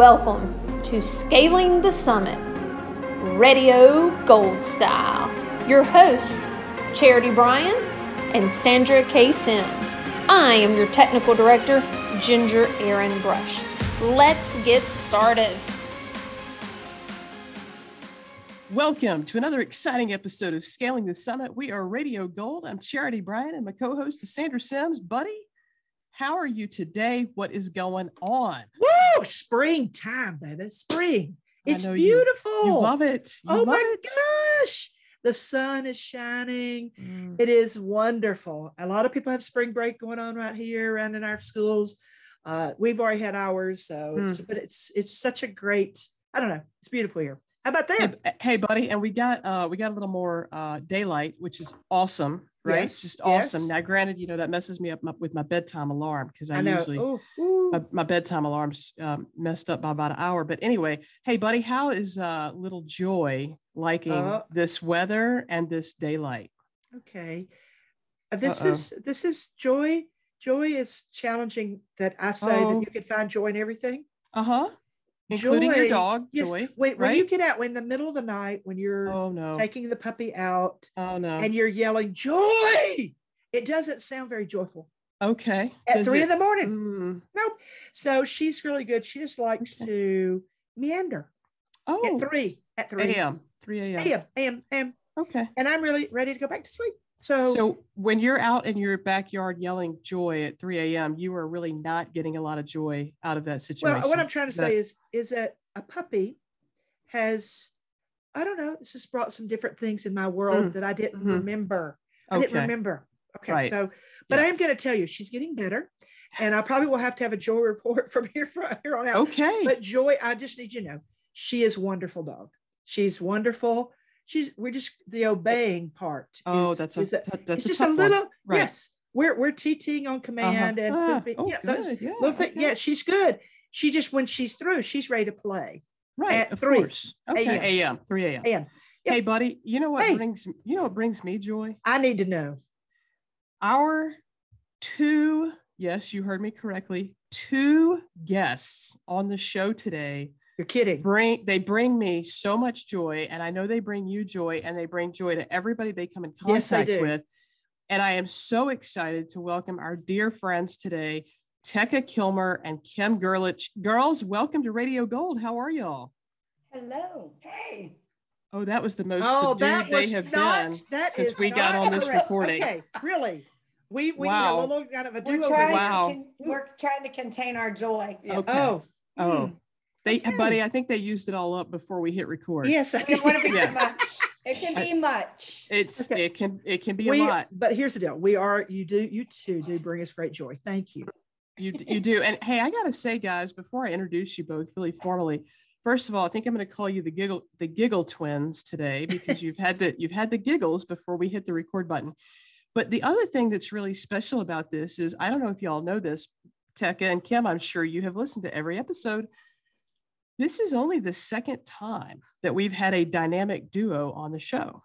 Welcome to Scaling the Summit, Radio Gold Style. Your host, Charity Bryan and Sandra K. Sims. I am your technical director, Ginger Aaron Brush. Let's get started. Welcome to another exciting episode of Scaling the Summit. We are Radio Gold. I'm Charity Bryan and my co host is Sandra Sims. Buddy, how are you today? What is going on? Woo! Springtime, baby. Spring. It's beautiful. You, you, love it. You oh love my it. gosh. The sun is shining. Mm. It is wonderful. A lot of people have spring break going on right here around in our schools. Uh, we've already had ours, so Hmm. it's, but it's it's such a great. I don't know. It's beautiful here. How about that? Hey, hey, buddy, and we got uh we got a little more uh daylight, which is awesome, right? Yes, Just awesome. yes. Now, granted, you know that messes me up my, with my bedtime alarm because I, I usually Ooh, ooh. my, my bedtime alarm's um, messed up by about an hour. But anyway, hey, buddy, how is uh little Joy liking Uh, this weather and this daylight? Okay. Uh, This Uh-oh. is this is joy. Joy is challenging that I say Oh. that you can find joy in everything. Uh huh. Including your dog, Yes. Joy. When, when you get out in the middle of the night when you're Oh no. taking the puppy out oh no. and you're yelling joy, it doesn't sound very joyful okay. at Does three it- in the morning. Mm. Nope. So she's really good. She just likes to meander Oh, at three, at three a.m. 3 a.m. a.m. a.m. a.m. Okay. And I'm really ready to go back to sleep. So, So when you're out in your backyard yelling joy at 3 a.m., you are really not getting a lot of joy out of that situation. well, what I'm trying to That- say is, is that a puppy has, I don't know, this has brought some different things in my world Mm, that I didn't mhm. remember. I didn't remember. Okay. Right. So, but Yeah. I am going to tell you, she's getting better. And I probably will have to have a joy report from here, from here on out. Okay. But Joy, I just need you to know, she is wonderful dog. She's wonderful. She's we're just the obeying part. oh, is- that's a is that- that's it's a just a little Right. yes. We're we're TTing on Uh-huh. command and Ah, pooping. oh, you know, those. Yeah, little okay. Yeah, she's good. She just when she's through, she's ready to play. right. at Of three course. Okay. a.m.. A.m. 3 a.m. And Yep. Hey, buddy. You know what Hey. brings you know what brings me joy? I need to know. Our two yes, you heard me correctly. Two guests on the show today You're kidding. bring they bring me so much joy and i know they bring you joy and they bring joy to everybody they come in Yes, they contact do. with and i am so excited to welcome our dear friends today Tekka Kilmer and Kim Gerlich. Girls, welcome to Radio Gold. How are y'all? Hello. Hey. Oh, that was the most Oh, subdued that they have not. been that since we got on this correct. recording. Okay, really. We we Wow. need a little kind of a We're do over. trying, Wow. to con- we're trying to contain our joy. Okay. Oh, Oh, hmm. They, okay. buddy, I think they used it all up before we hit record. yes, I We don't want to be Yeah. much. It can be much. It's Okay. it can it can be we, a lot. But here's the deal: we are you do you two do bring us great joy. Thank you. You you do. And hey, I gotta say, guys, before I introduce you both really formally, first of all, I think I'm gonna call you the giggle the giggle twins today because you've had the you've had the giggles before we hit the record button. But the other thing that's really special about this is I don't know if y'all know this, Tekka and Kim, I'm sure you have listened to every episode. This is only the second time that we've had a dynamic duo on the show.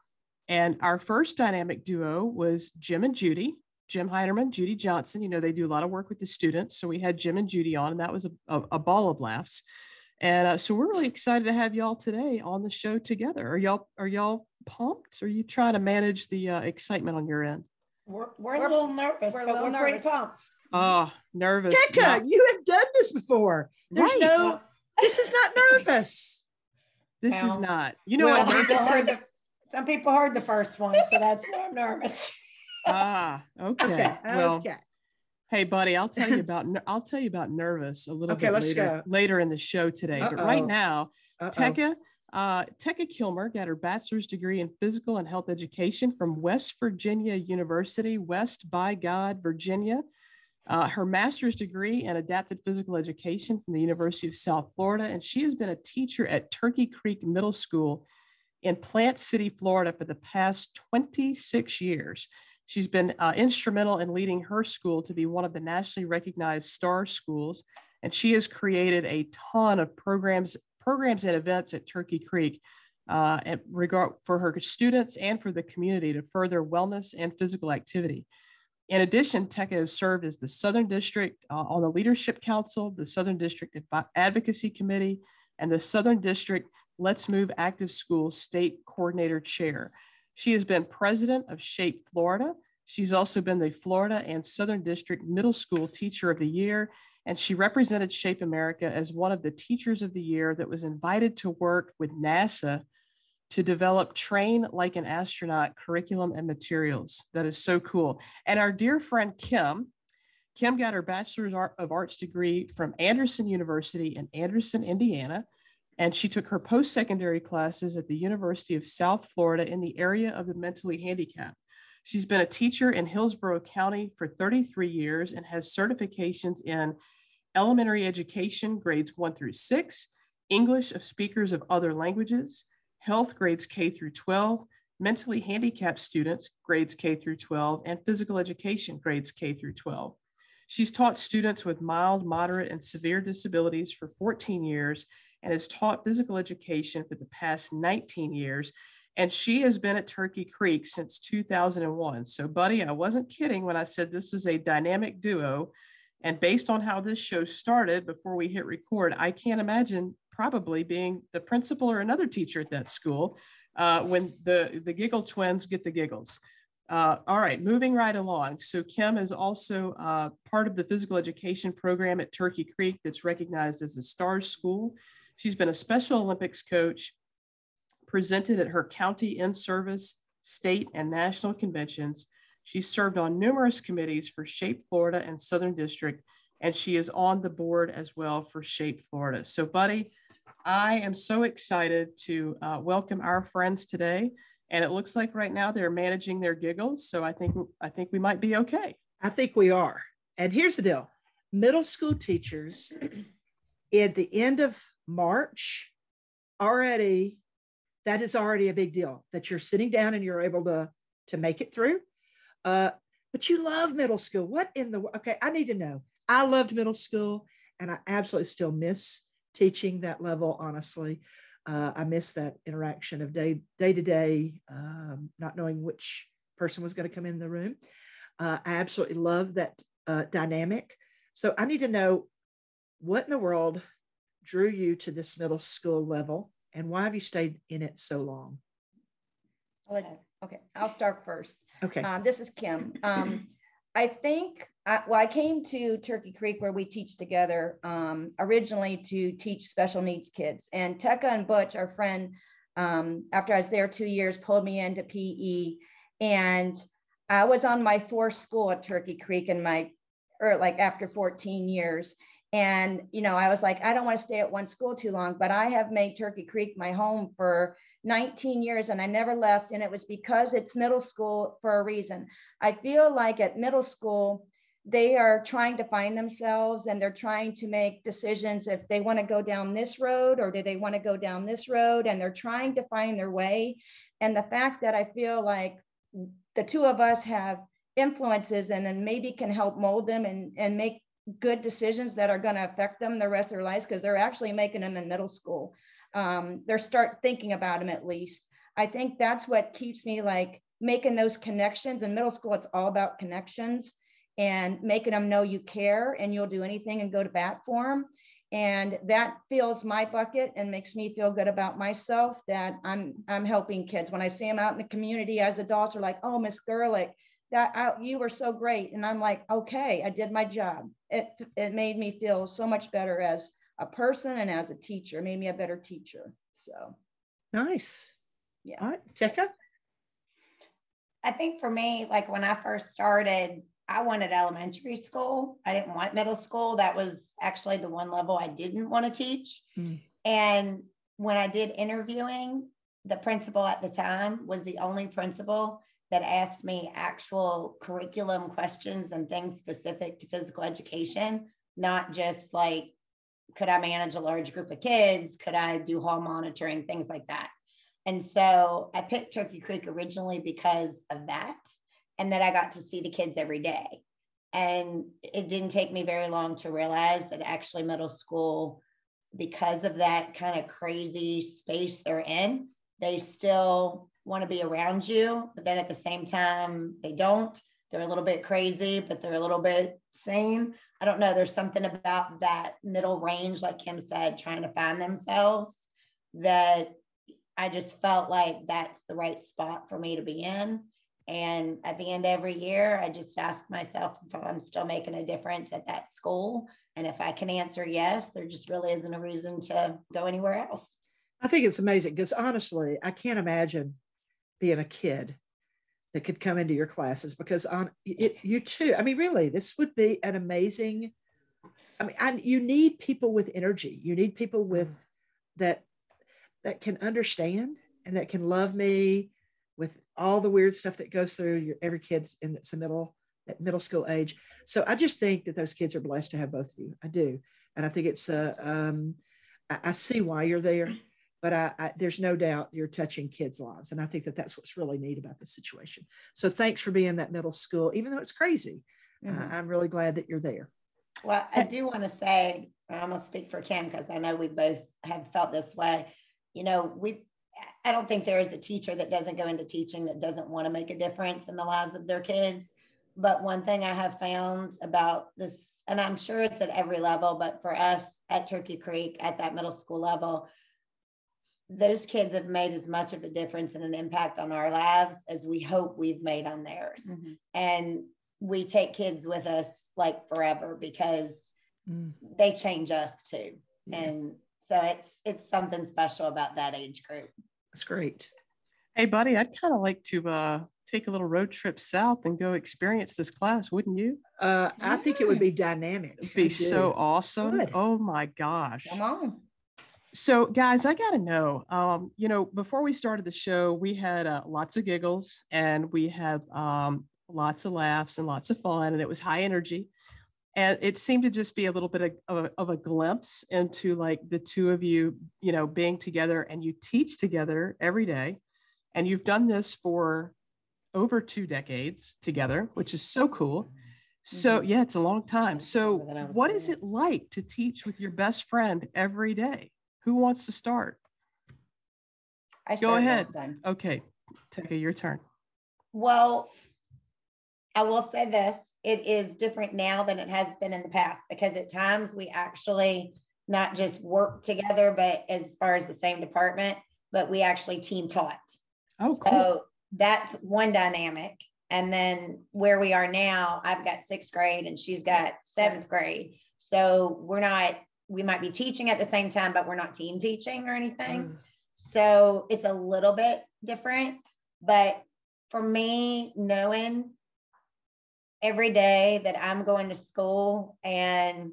And our first dynamic duo was Jim and Judy, Jim Heiderman, Judy Johnson. You know, they do a lot of work with the students. So we had Jim and Judy on, and that was a, a, a ball of laughs. And uh, so we're really excited to have y'all today on the show together. Are y'all are y'all pumped? Are you trying to manage the uh, excitement on your end? We're, we're, a little nervous, we're a but little we're pretty nervous. pumped. Oh, nervous. Tekka, not- you have done this before. There's Right. no. This is not nervous. this is not. You know well, what some, people nervous heard is? the, some people heard the first one, so that's why I'm nervous. Ah, okay. Okay. Well, okay. Hey, buddy, I'll tell you about I'll tell you about nervous a little Okay, bit let's later go. later in the show today. But right Uh-oh. now, Uh-oh. Tekka, uh, Tekka Kilmer got her bachelor's degree in physical and health education from West Virginia University, West by God, Virginia. Uh, her master's degree in adapted physical education from the University of South Florida, and she has been a teacher at Turkey Creek Middle School in Plant City, Florida, for the past 26 years. She's been uh, instrumental in leading her school to be one of the nationally recognized star schools, and she has created a ton of programs, programs and events at Turkey Creek uh, regard for her students and for the community to further wellness and physical activity. In addition, Tekka has served as the Southern District uh, on the Leadership Council, the Southern District Advocacy Committee, and the Southern District Let's Move Active Schools State Coordinator Chair. She has been president of SHAPE Florida. She's also been the Florida and Southern District Middle School Teacher of the Year, and she represented SHAPE America as one of the Teachers of the Year that was invited to work with NASA to develop train like an astronaut curriculum and materials. That is so cool. And our dear friend Kim, Kim got her Bachelor's of Arts degree from Anderson University in Anderson, Indiana. And she took her post secondary classes at the University of South Florida in the area of the mentally handicapped. She's been a teacher in Hillsborough County for 33 years and has certifications in elementary education, grades one through six, English of speakers of other languages, health grades K through 12, mentally handicapped students grades K through 12, and physical education grades K through 12. She's taught students with mild, moderate, and severe disabilities for 14 years and has taught physical education for the past 19 years. And she has been at Turkey Creek since 2001. So, buddy, I wasn't kidding when I said this was a dynamic duo. And based on how this show started before we hit record, I can't imagine probably being the principal or another teacher at that school uh, when the, the giggle twins get the giggles. Uh, all right, moving right along. So Kim is also uh, part of the physical education program at Turkey Creek that's recognized as a STARS school. She's been a Special Olympics coach, presented at her county in service, state, and national conventions. She served on numerous committees for SHAPE Florida and Southern District, and she is on the board as well for SHAPE Florida. So, buddy, I am so excited to uh, welcome our friends today. And it looks like right now they're managing their giggles. So I think I think we might be okay. I think we are. And here's the deal. Middle school teachers at the end of March already that is already a big deal that you're sitting down and you're able to to make it through. Uh, but you love middle school. What in the okay? I need to know. I loved middle school and I absolutely still miss teaching that level, honestly. Uh, I miss that interaction of day day to day, um, not knowing which person was going to come in the room. Uh, I absolutely love that uh, dynamic. So I need to know what in the world drew you to this middle school level, and why have you stayed in it so long? Okay, I'll start first. Okay. Um, this is Kim. Um, I think, I, well, I came to Turkey Creek where we teach together um, originally to teach special needs kids. And Tekka and Butch, our friend, um, after I was there two years, pulled me into PE. And I was on my fourth school at Turkey Creek in my, or like after 14 years. And, you know, I was like, I don't want to stay at one school too long, but I have made Turkey Creek my home for 19 years and I never left. And it was because it's middle school for a reason. I feel like at middle school, they are trying to find themselves and they're trying to make decisions if they want to go down this road or do they want to go down this road and they're trying to find their way. And the fact that I feel like the two of us have influences and then maybe can help mold them and, and make good decisions that are going to affect them the rest of their lives because they're actually making them in middle school um, they're start thinking about them at least. I think that's what keeps me like making those connections. In middle school, it's all about connections and making them know you care and you'll do anything and go to bat for them. And that fills my bucket and makes me feel good about myself that I'm I'm helping kids. When I see them out in the community as adults, are like, "Oh, Miss Gerlich, that I, you were so great," and I'm like, "Okay, I did my job." It it made me feel so much better as a person and as a teacher, made me a better teacher. So nice. Yeah. All right, Tekka. I think for me, like when I first started, I wanted elementary school. I didn't want middle school. That was actually the one level I didn't want to teach. Mm. And when I did interviewing, the principal at the time was the only principal that asked me actual curriculum questions and things specific to physical education, not just like could I manage a large group of kids? Could I do hall monitoring, things like that? And so I picked Turkey Creek originally because of that, and that I got to see the kids every day. And it didn't take me very long to realize that actually middle school, because of that kind of crazy space they're in, they still want to be around you, but then at the same time, they don't. they're a little bit crazy, but they're a little bit sane. I don't know. There's something about that middle range, like Kim said, trying to find themselves that I just felt like that's the right spot for me to be in. And at the end of every year, I just ask myself if I'm still making a difference at that school. And if I can answer yes, there just really isn't a reason to go anywhere else. I think it's amazing because honestly, I can't imagine being a kid that could come into your classes because on it, you too. I mean, really, this would be an amazing. I mean, and you need people with energy. You need people with mm. that that can understand and that can love me with all the weird stuff that goes through your every kid's in that's a middle at middle school age. So I just think that those kids are blessed to have both of you. I do, and I think it's uh, um, I, I see why you're there, but I, I, there's no doubt you're touching kids' lives, and I think that that's what's really neat about this situation. So thanks for being that middle school, even though it's crazy. Uh, mm-hmm. Uh, I'm really glad that you're there. Well, I do want to say, I'm gonna speak for Kim because I know we both have felt this way. You know, we I don't think there is a teacher that doesn't go into teaching that doesn't want to make a difference in the lives of their kids. But one thing I have found about this, and I'm sure it's at every level, but for us at Turkey Creek at that middle school level, those kids have made as much of a difference and an impact on our lives as we hope we've made on theirs. Mm-hmm. And we take kids with us like forever because mm. they change us too. Yeah. And so it's it's something special about that age group. That's great. Hey buddy, I'd kind of like to uh take a little road trip south and go experience this class, wouldn't you? Uh, I think it would be dynamic. It'd be so awesome. Good. Oh my gosh. Come on. So, guys, I got to know, um, you know, before we started the show, we had uh, lots of giggles and we had um, lots of laughs and lots of fun, and it was high energy. And it seemed to just be a little bit of, of, of a glimpse into like the two of you, you know, being together and you teach together every day. And you've done this for over two decades together, which is so cool. So, mm-hmm. yeah, it's a long time. So, what is it like to teach with your best friend every day? Who wants to start? I Go ahead. Okay, take your turn. Well, I will say this it is different now than it has been in the past because at times we actually not just work together, but as far as the same department, but we actually team taught. Oh, cool. So that's one dynamic. And then where we are now, I've got sixth grade and she's got seventh grade. So we're not, we might be teaching at the same time, but we're not team teaching or anything. Mm. So it's a little bit different. But for me, knowing every day that I'm going to school and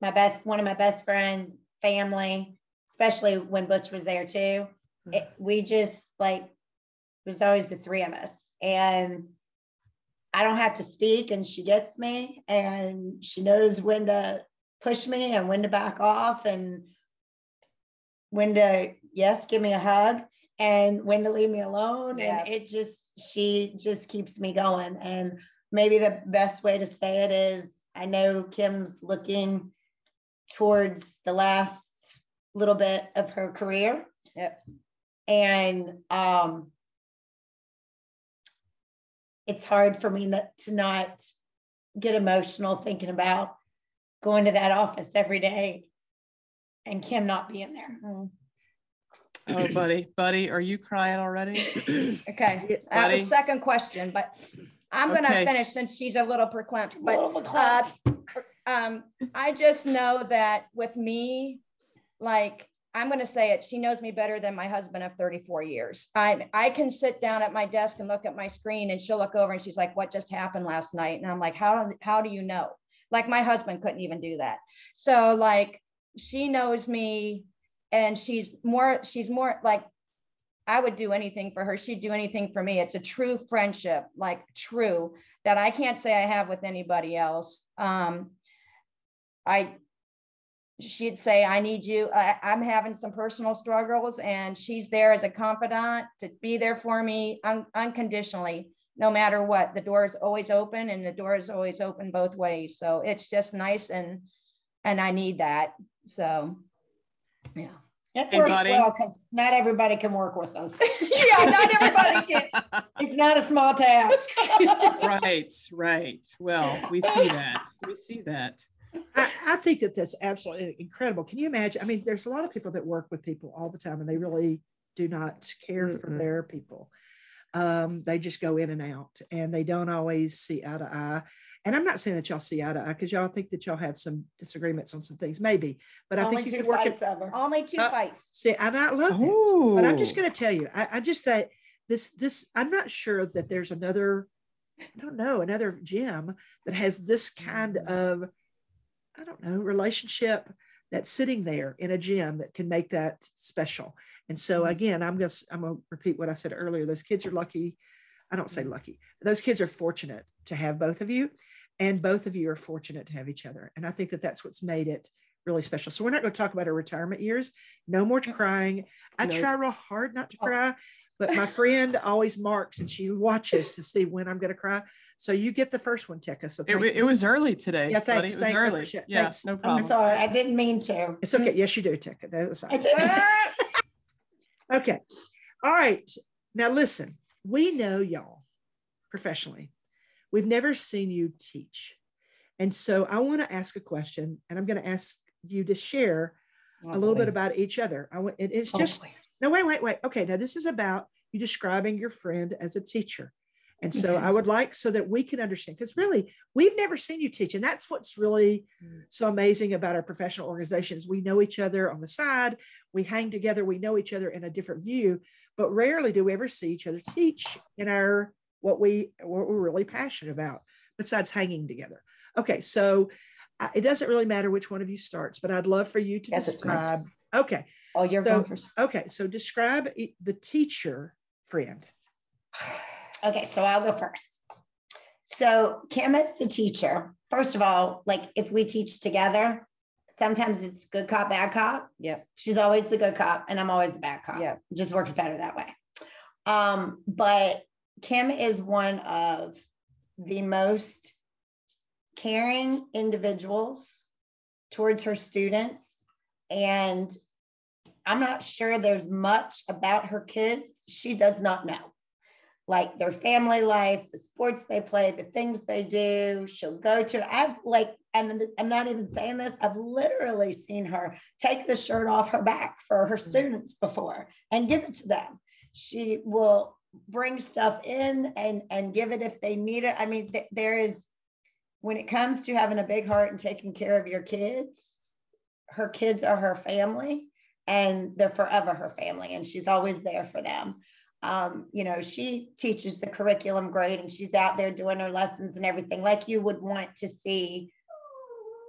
my best, one of my best friends, family, especially when Butch was there too, mm. it, we just like was always the three of us. And I don't have to speak, and she gets me, and she knows when to push me and when to back off, and when to, yes, give me a hug, and when to leave me alone. Yeah. And it just, she just keeps me going. And maybe the best way to say it is I know Kim's looking towards the last little bit of her career. Yep. And um, it's hard for me not, to not get emotional thinking about going to that office every day and Kim not being there. Oh, oh buddy, buddy, are you crying already? okay. I have a second question, but I'm going to okay. finish since she's a little verklempt. But uh, um, I just know that with me, like I'm going to say it. She knows me better than my husband of 34 years. I I can sit down at my desk and look at my screen, and she'll look over and she's like, "What just happened last night?" And I'm like, "How how do you know?" Like my husband couldn't even do that. So like she knows me, and she's more she's more like I would do anything for her. She'd do anything for me. It's a true friendship, like true that I can't say I have with anybody else. Um, I she'd say, I need you. I, am having some personal struggles. And she's there as a confidant to be there for me un- unconditionally, no matter what. The door is always open and the door is always open both ways. So it's just nice. And, and I need that. So, yeah. It works buddy. well because not everybody can work with us. yeah, not everybody can. It's not a small task. right, right. Well, we see that. We see that. I, I think that that's absolutely incredible. Can you imagine? I mean, there's a lot of people that work with people all the time and they really do not care for Mm-mm. their people. Um, they just go in and out and they don't always see eye to eye. And I'm not saying that y'all see eye to eye because y'all think that y'all have some disagreements on some things, maybe. But I Only think you two can work it. fights ever. Only two Uh, fights. See, and I love that. But I'm just going to tell you, I, I just say this, this, I'm not sure that there's another, I don't know, another gym that has this kind mm. of, I don't know, relationship that's sitting there in a gym that can make that special. And so mm. again, I'm just, I'm going to repeat what I said earlier. Those kids are lucky. I don't say mm. lucky. Those kids are fortunate to have both of you, and both of you are fortunate to have each other. And I think that that's what's made it really special. So we're not going to talk about our retirement years. No more crying. I No. try real hard not to Oh. cry, but my friend always marks and she watches to see when I'm going to cry. So you get the first one, Tekka. So It, it was early today. Yeah, thanks, It was thanks, I early. appreciate it. Yeah, Thanks. no I'm I'm sorry, I didn't mean to. it's okay. Yes, you do, Tekka. That was fine. Okay. All right. Now listen, we know y'all professionally. We've never seen you teach. And so I want to ask a question and I'm going to ask you to share a little bit about each other. I want it- it's just no, wait, wait, wait. Okay. Now this is about you describing your friend as a teacher. And so I would like so that we can understand because really we've never seen you teach. And that's what's really mm. so amazing about our professional organizations. We know each other on the side, we hang together, we know each other in a different view, but rarely do we ever see each other teach in our what we what we're really passionate about, besides hanging together. Okay, so uh, it doesn't really matter which one of you starts, but I'd love for you to Yes, describe. Okay, Oh, you're So- going first. okay, so describe the teacher friend. Okay, so I'll go first. So Kim is the teacher. First of all, like if we teach together, sometimes it's good cop, bad cop. Yep. She's always the good cop, and I'm always the bad cop. Yep. It just works better that way. Um, but Kim is one of the most caring individuals towards her students. And I'm not sure there's much about her kids she does not know. Like their family life, the sports they play, the things they do. She'll go to, I've like, and I'm not even saying this, I've literally seen her take the shirt off her back for her mm-hmm. students before and give it to them. She will bring stuff in and and give it if they need it. I mean, th- there is when it comes to having a big heart and taking care of your kids, her kids are her family and they're forever her family and she's always there for them. Um, you know, she teaches the curriculum great and she's out there doing her lessons and everything like you would want to see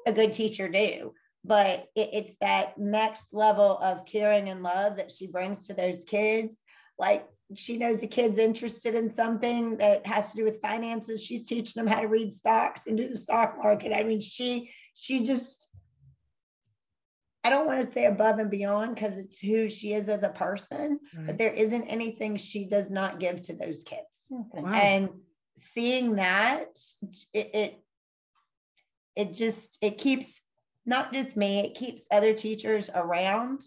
a good teacher do. But it, it's that next level of caring and love that she brings to those kids. Like she knows a kid's interested in something that has to do with finances. She's teaching them how to read stocks and do the stock market. I mean, she she just I don't want to say above and beyond because it's who she is as a person, but there isn't anything she does not give to those kids. Wow. And seeing that, it, it it just it keeps not just me, it keeps other teachers around.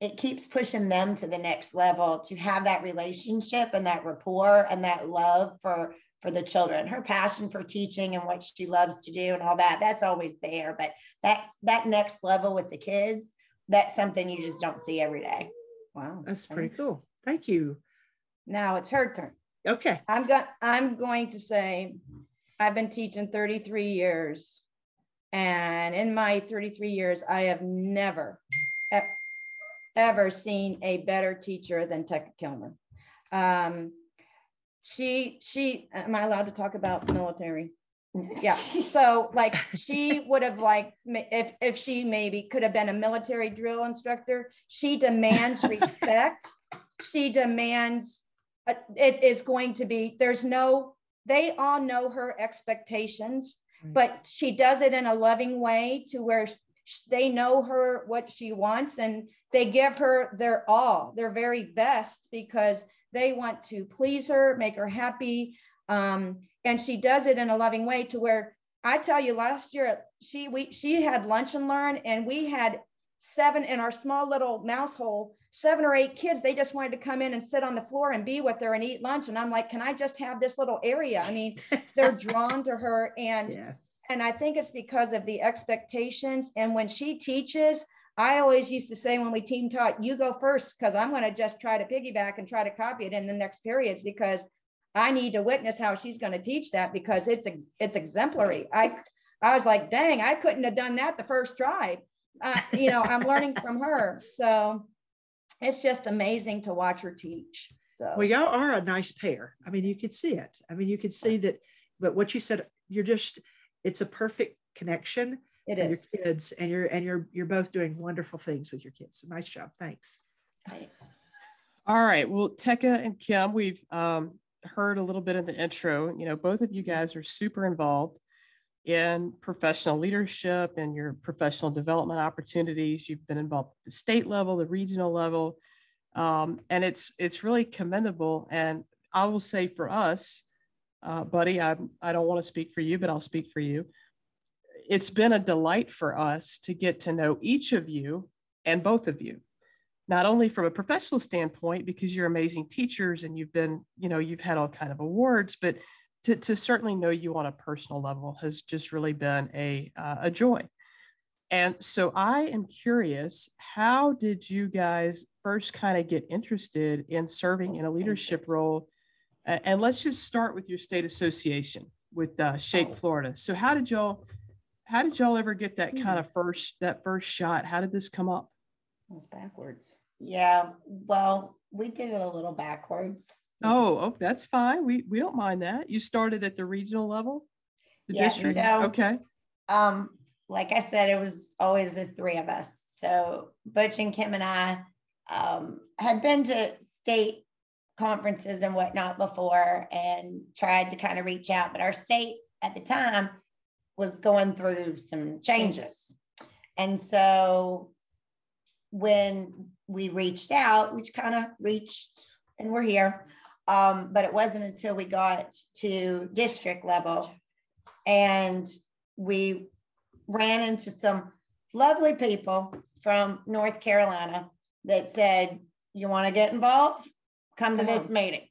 It keeps pushing them to the next level to have that relationship and that rapport and that love for for the children. Her passion for teaching and what she loves to do and all that, that's always there. But that's that next level with the kids, that's something you just don't see every day. Wow. That's pretty thanks. cool. Thank you. Now it's her turn. Okay. I'm going I'm going to say I've been teaching 33 years. And in my 33 years, I have never ever seen a better teacher than Tekka Kilmer. Um, she she am I allowed to talk about military? Yeah. So like she would have like if if she maybe could have been a military drill instructor, she demands respect. She demands uh, it is going to be there's no they all know her expectations but she does it in a loving way to where they know her what she wants and they give her their all their very best because they want to please her make her happy um, and she does it in a loving way to where i tell you last year she we she had lunch and learn and we had seven in our small little mouse hole, seven or eight kids, they just wanted to come in and sit on the floor and be with her and eat lunch. And I'm like, can I just have this little area? I mean, they're drawn to her. And. And I think it's because of the expectations. And when she teaches, I always used to say when we team taught, you go first, because I'm going to just try to piggyback and try to copy it in the next periods because I need to witness how she's going to teach that because it's it's exemplary. I I was like, dang, I couldn't have done that the first try. Uh, you know, I'm learning from her. So it's just amazing to watch her teach. So well, y'all are a nice pair. I mean, you could see it. I mean, you could see that. But what you said, you're just it's a perfect connection. It is your kids, and you're and you're you're both doing wonderful things with your kids. So nice job. Thanks. Thanks. All right. Well, Tekka and Kim, we've um, heard a little bit in the intro. You know, both of you guys are super involved in professional leadership and your professional development opportunities. You've been involved at the state level, the regional level, um, and it's it's really commendable. And I will say for us, uh, buddy, I I don't want to speak for you, but I'll speak for you. It's been a delight for us to get to know each of you and both of you not only from a professional standpoint because you're amazing teachers and you've been you know you've had all kind of awards but to, to certainly know you on a personal level has just really been a, uh, a joy. And so I am curious, how did you guys first kind of get interested in serving in a leadership role? And let's just start with your state association with uh, Shape oh. Florida. So how did y'all, how did y'all ever get that kind of first, that first shot? How did this come up? It was backwards. Yeah, well, we did it a little backwards. Oh, oh, that's fine. We we don't mind that. You started at the regional level, the yeah, district. So, okay. Um, like I said, it was always the three of us. So Butch and Kim and I um, had been to state conferences and whatnot before and tried to kind of reach out, but our state at the time was going through some changes. And so when we reached out, which kind of reached and we're here, um, but it wasn't until we got to district level and we ran into some lovely people from North Carolina that said, You want to get involved? Come to this meeting.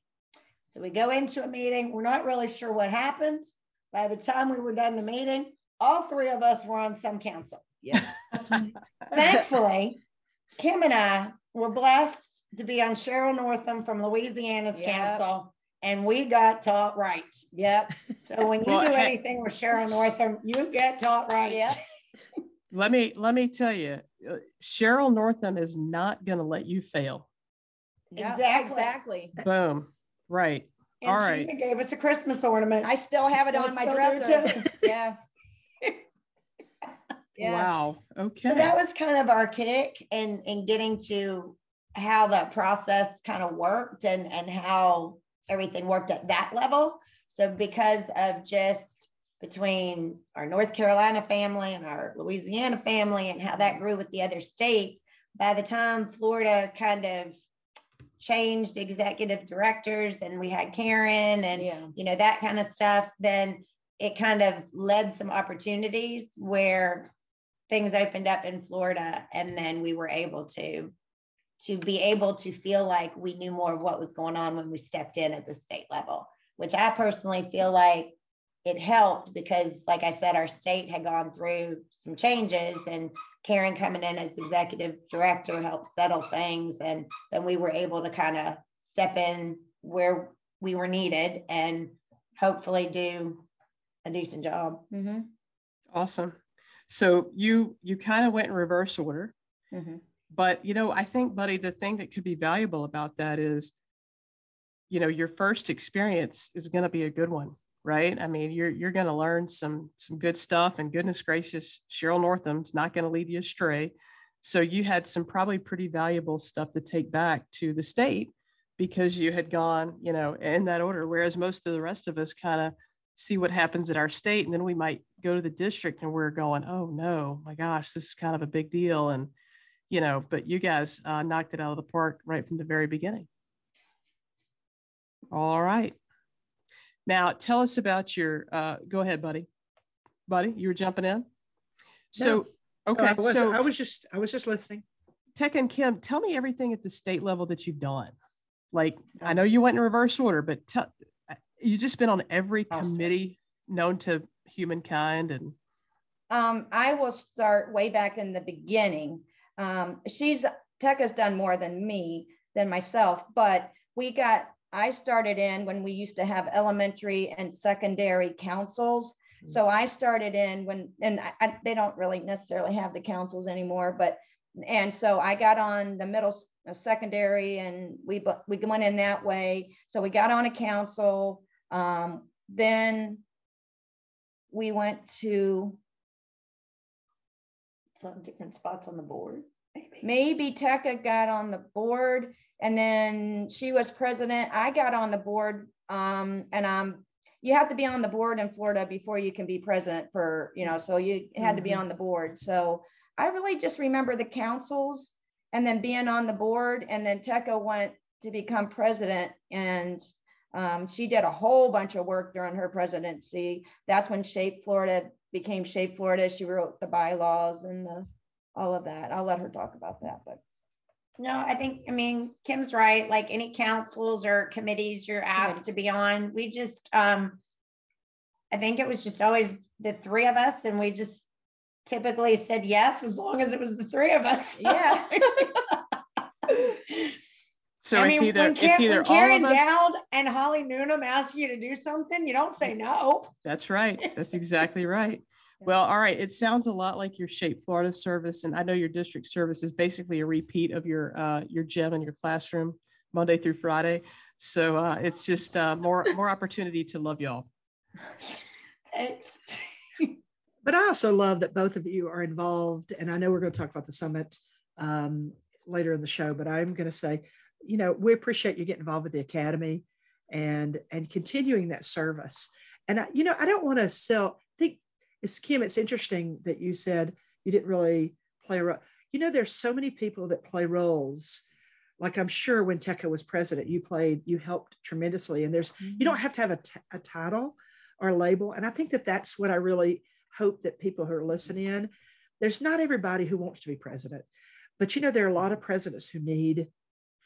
So we go into a meeting. We're not really sure what happened. By the time we were done the meeting, all three of us were on some council. Yes. Thankfully, Kim and I were blessed to be on Cheryl Northam from Louisiana's yep. council, and we got taught right. Yep. So when you well, do hey, anything with Cheryl Northam, you get taught right. Yep. let me let me tell you, uh, Cheryl Northam is not going to let you fail. Yep, exactly. Exactly. Boom. Right. And All she right. even gave us a Christmas ornament. I still have it on my dresser. yeah. yeah. Wow. Okay. So that was kind of our kick and in, in getting to how that process kind of worked and and how everything worked at that level. So because of just between our North Carolina family and our Louisiana family and how that grew with the other states, by the time Florida kind of changed executive directors and we had Karen and yeah. you know that kind of stuff, then it kind of led some opportunities where things opened up in Florida and then we were able to to be able to feel like we knew more of what was going on when we stepped in at the state level, which I personally feel like it helped because, like I said, our state had gone through some changes and Karen coming in as executive director helped settle things. And then we were able to kind of step in where we were needed and hopefully do a decent job. Mm-hmm. Awesome. So you you kind of went in reverse order. Mm-hmm. But, you know, I think, buddy, the thing that could be valuable about that is, you know, your first experience is going to be a good one, right? I mean, you're you're going to learn some some good stuff, and goodness gracious, Cheryl Northam's not going to lead you astray. So you had some probably pretty valuable stuff to take back to the state because you had gone, you know, in that order. Whereas most of the rest of us kind of see what happens at our state, and then we might go to the district and we're going, oh no, my gosh, this is kind of a big deal, and you know, but you guys uh, knocked it out of the park right from the very beginning. All right. Now tell us about your, uh, go ahead, buddy. Buddy, you were jumping in. So, Okay, I so I was just I was just listening. Tech and Kim, tell me everything at the state level that you've done. Like I know you went in reverse order, but tell you just been on every committee known to humankind and Um, I will start way back in the beginning. Um, she's has done more than me, than myself, but we got, I started in when we used to have elementary and secondary councils. So I started in when, and I, they don't really necessarily have the councils anymore, but, and so I got on the middle, uh, secondary and we, we went in that way. So we got on a council. Um, then we went to Some different spots on the board. maybe. maybe Tekka got on the board and then she was president. I got on the board. Um, and um, you have to be on the board in Florida before you can be president for, you know, so you had to be Mhm. on the board. So I really just remember the councils and then being on the board and then Tekka went to become president and um, she did a whole bunch of work during her presidency. That's when Shape Florida became Shape Florida. She wrote the bylaws and the all of that. I'll let her talk about that, but No, I think, I mean, Kim's right. Like any councils or committees you're asked to be on, we just, um, I think it was just always the three of us and we just typically said yes, as long as it was the three of us. Yeah. so I it's either when it's either when Karen all of us. Dowd and Holly Noonan ask you to do something, you don't say no. That's right. That's exactly right. Well, all right. It sounds a lot like your Shape Florida service, and I know your district service is basically a repeat of your uh, your gym and your classroom, Monday through Friday. So uh, it's just uh, more more opportunity to love y'all. Thanks. But I also love that both of you are involved. And I know we're going to talk about the summit um, later in the show, but I'm going to say, you know, we appreciate you getting involved with the academy and and continuing that service. And I, you know, I don't want to sell. It's Kim. It's interesting that you said you didn't really play a role. You know, there's so many people that play roles. Like I'm sure when Tekka was president, you played, you helped tremendously. And there's you mm-hmm. don't have to have a, t- a title or a label. And I think that that's what I really hope that people who are listening, there's not everybody who wants to be president, but you know, there are a lot of presidents who need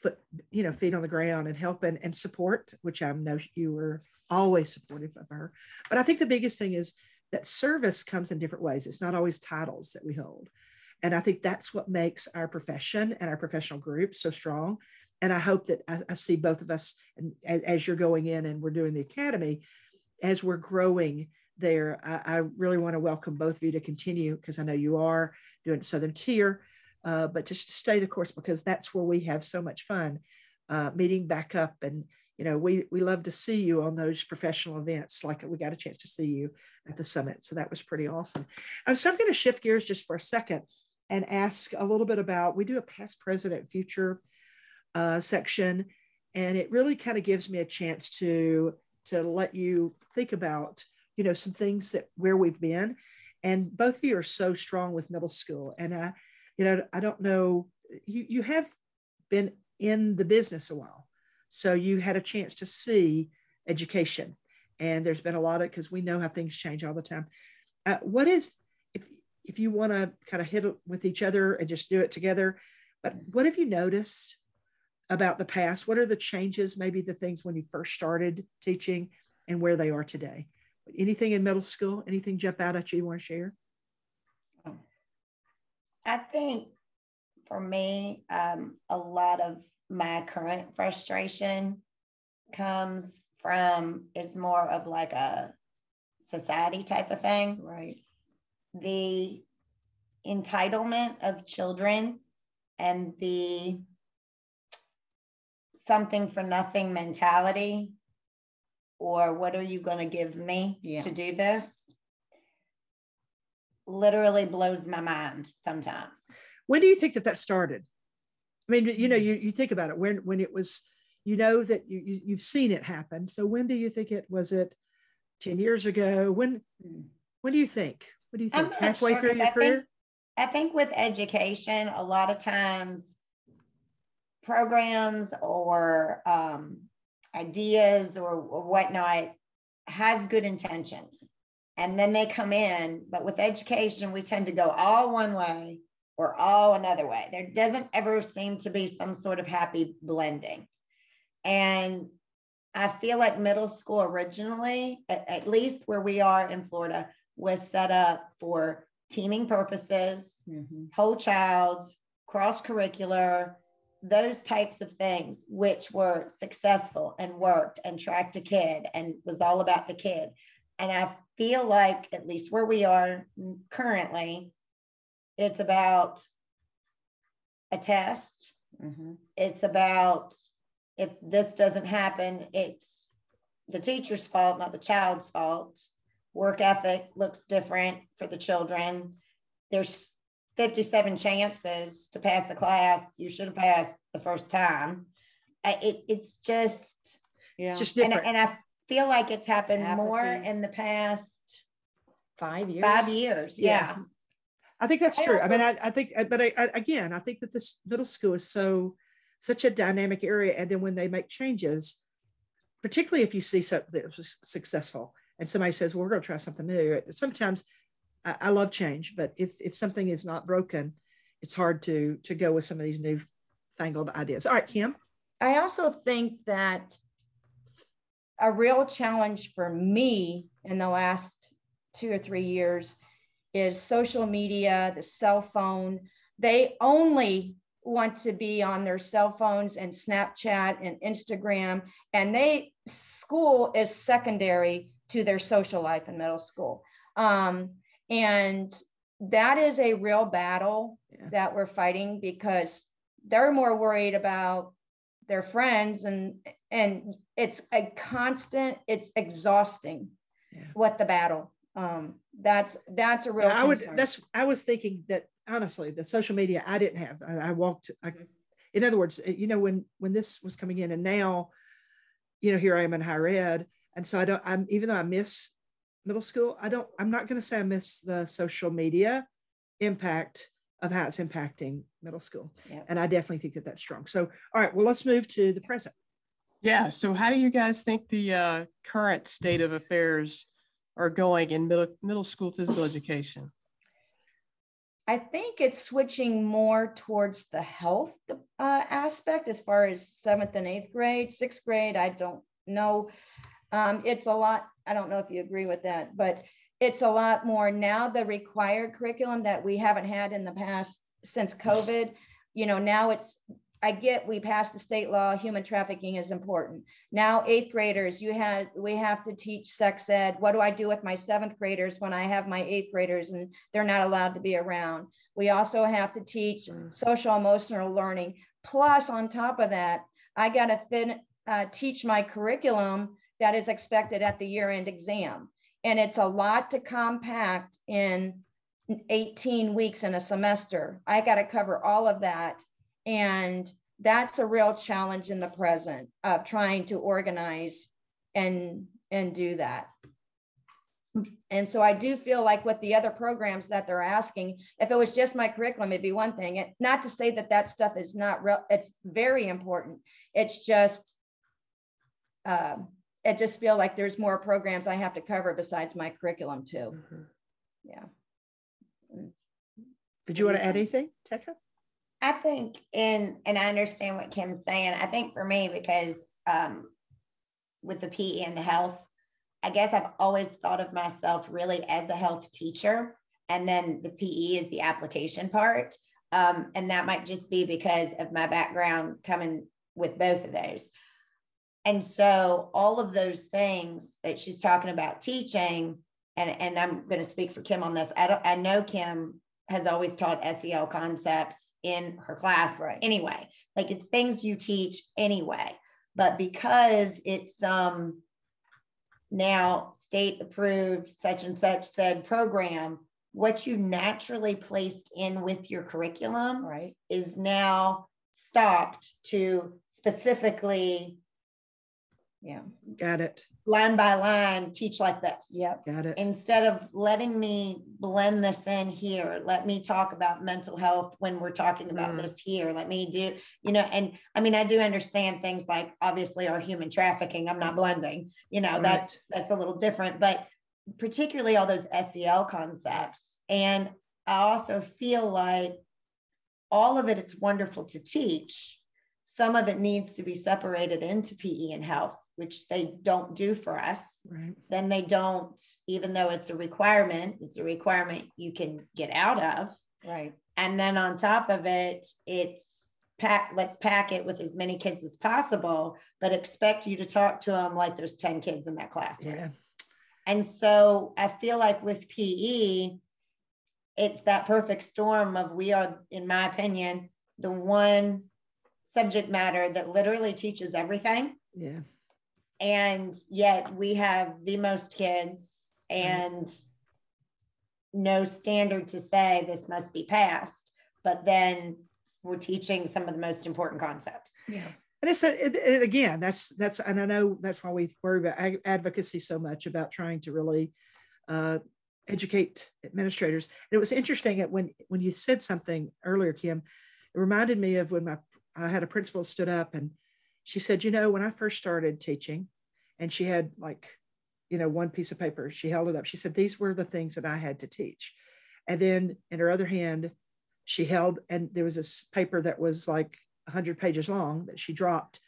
foot, you know, feet on the ground and help and, and support, which I know you were always supportive of her. But I think the biggest thing is that service comes in different ways. It's not always titles that we hold. And I think that's what makes our profession and our professional group so strong. And I hope that I, I see both of us, and as, you're going in and we're doing the academy, as we're growing there, I, I really want to welcome both of you to continue because I know you are doing Southern Tier, uh, but just to stay the course because that's where we have so much fun uh, meeting back up. And, you know, we, we love to see you on those professional events. Like we got a chance to see you at the summit. So that was pretty awesome. Um, so I'm going to shift gears just for a second and ask a little bit about, we do a past president future uh, section. And it really kind of gives me a chance to, to let you think about you know some things that where we've been and both of you are so strong with middle school and i you know i don't know you you have been in the business a while so you had a chance to see education. And there's been a lot of because we know how things change all the time. Uh, what is if if you want to kind of hit it with each other and just do it together but what have you noticed about the past? What are the changes maybe the things when you first started teaching and where they are today? Anything in middle school? Anything jump out at you you want to share? I think for me, um, a lot of my current frustration comes from is more of like a society type of thing. right. The entitlement of children and the something for nothing mentality or what are you going to give me Yeah. to do this literally blows my mind sometimes when do you think that that started i mean you know you, you think about it when when it was you know that you, you you've seen it happen. So when do you think it was it 10 years ago? When when do you think? What do you think? halfway sure, through your I career? Think- I think with education, a lot of times programs or um, ideas or, or whatnot has good intentions. and then they come in. But with education, we tend to go all one way or all another way. There doesn't ever seem to be some sort of happy blending. And I feel like middle school originally, at, at least where we are in Florida, was set up for teaming purposes, mm-hmm. whole child, cross curricular, those types of things, which were successful and worked and tracked a kid and was all about the kid. And I feel like, at least where we are currently, it's about a test. Mm-hmm. It's about if this doesn't happen, it's the teacher's fault, not the child's fault. Work ethic looks different for the children. There's 57 chances to pass the class. You should have passed the first time. It, it's just, yeah, it's just different. And, and I feel like it's happened Apathy. more in the past five years. Five years, yeah. yeah. I think that's true. I, also, I mean, I, I, think, uh, but I, again, I think that this middle school is so such a dynamic area, and then when they make changes, particularly if you see something that was successful, and somebody says, "Well, we're going to try something new," sometimes I, I love change, but if if something is not broken, it's hard to to go with some of these new fangled ideas. All right, Kim. I also think that a real challenge for me in the last two or three years is social media, the cell phone. They only want to be on their cell phones and Snapchat and Instagram, and they school is secondary to their social life in middle school. Um, and that is a real battle yeah. that we're fighting because they're more worried about their friends and and it's a constant it's exhausting yeah. what the battle um that's that's a real yeah, i would that's i was thinking that honestly the social media i didn't have i, I walked I, mm-hmm. in other words you know when when this was coming in and now you know here i am in higher ed and so i don't i'm even though i miss middle school i don't i'm not going to say i miss the social media impact of how it's impacting middle school. Yep. and i definitely think that that's strong. So all right well let's move to the present. Yeah so how do you guys think the uh, current state of affairs are going in middle, middle school physical education I think it's switching more towards the health uh, aspect as far as seventh and eighth grade, sixth grade. I don't know. Um, it's a lot. I don't know if you agree with that, but it's a lot more now the required curriculum that we haven't had in the past since COVID. You know, now it's I get we passed a state law, human trafficking is important. Now, eighth graders, you had we have to teach sex ed. What do I do with my seventh graders when I have my eighth graders and they're not allowed to be around? We also have to teach mm. social emotional learning. Plus, on top of that, I got to fin- uh, teach my curriculum that is expected at the year end exam. And it's a lot to compact in 18 weeks in a semester. I got to cover all of that and that's a real challenge in the present of trying to organize and and do that. And so I do feel like with the other programs that they're asking, if it was just my curriculum, it'd be one thing. It, not to say that that stuff is not real, it's very important. It's just, uh, I just feel like there's more programs I have to cover besides my curriculum too. Mm-hmm. Yeah. Did you want to add anything, Tekka? I think in and I understand what Kim's saying. I think for me, because um, with the PE and the health, I guess I've always thought of myself really as a health teacher, and then the PE is the application part. Um, and that might just be because of my background coming with both of those. And so all of those things that she's talking about teaching, and, and I'm going to speak for Kim on this. I, I know Kim has always taught SEL concepts in her class right. anyway. Like it's things you teach anyway. But because it's um now state approved such and such said program, what you naturally placed in with your curriculum right. is now stopped to specifically yeah. Got it. Line by line, teach like this. Yeah. Got it. Instead of letting me blend this in here, let me talk about mental health when we're talking about mm. this here. Let me do, you know, and I mean, I do understand things like obviously our human trafficking. I'm not blending, you know, right. that's that's a little different, but particularly all those SEL concepts. And I also feel like all of it, it's wonderful to teach. Some of it needs to be separated into PE and health, which they don't do for us. Right. Then they don't, even though it's a requirement, it's a requirement you can get out of. Right. And then on top of it, it's pack, let's pack it with as many kids as possible, but expect you to talk to them like there's 10 kids in that classroom. Yeah. And so I feel like with PE, it's that perfect storm of we are, in my opinion, the one subject matter that literally teaches everything. Yeah. And yet we have the most kids and no standard to say this must be passed. But then we're teaching some of the most important concepts. Yeah. And it's a, it, it, again, that's that's, and I know that's why we worry about ag- advocacy so much about trying to really uh, educate administrators. And it was interesting that when when you said something earlier, Kim, it reminded me of when my I had a principal stood up and she said, you know, when I first started teaching, and she had like, you know, one piece of paper, she held it up. She said, these were the things that I had to teach. And then in her other hand, she held, and there was this paper that was like 100 pages long that she dropped.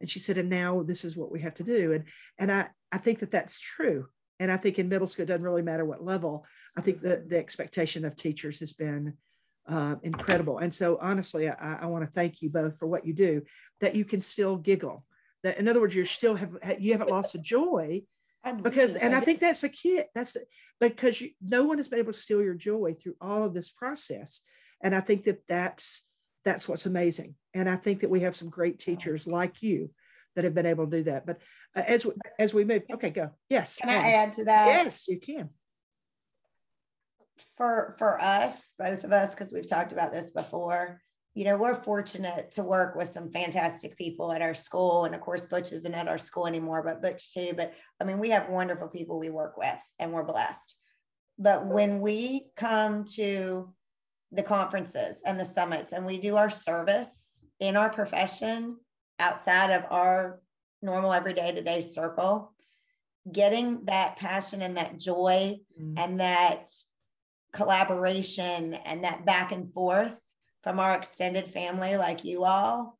And she said, and now this is what we have to do. And, and I, I think that that's true. And I think in middle school, it doesn't really matter what level. I think the, the expectation of teachers has been uh, incredible. And so, honestly, I, I want to thank you both for what you do. That you can still giggle. That, in other words, you still have you haven't lost the joy because, and I think that's a key. That's because you, no one has been able to steal your joy through all of this process. And I think that that's that's what's amazing. And I think that we have some great teachers like you that have been able to do that. But uh, as we, as we move, okay, go. Yes. Can I add to that? Yes, you can. For for us, both of us, because we've talked about this before, you know, we're fortunate to work with some fantastic people at our school. And of course, Butch isn't at our school anymore, but Butch too. But I mean, we have wonderful people we work with and we're blessed. But when we come to the conferences and the summits and we do our service in our profession outside of our normal everyday to day circle, getting that passion and that joy mm. and that collaboration and that back and forth from our extended family, like you all,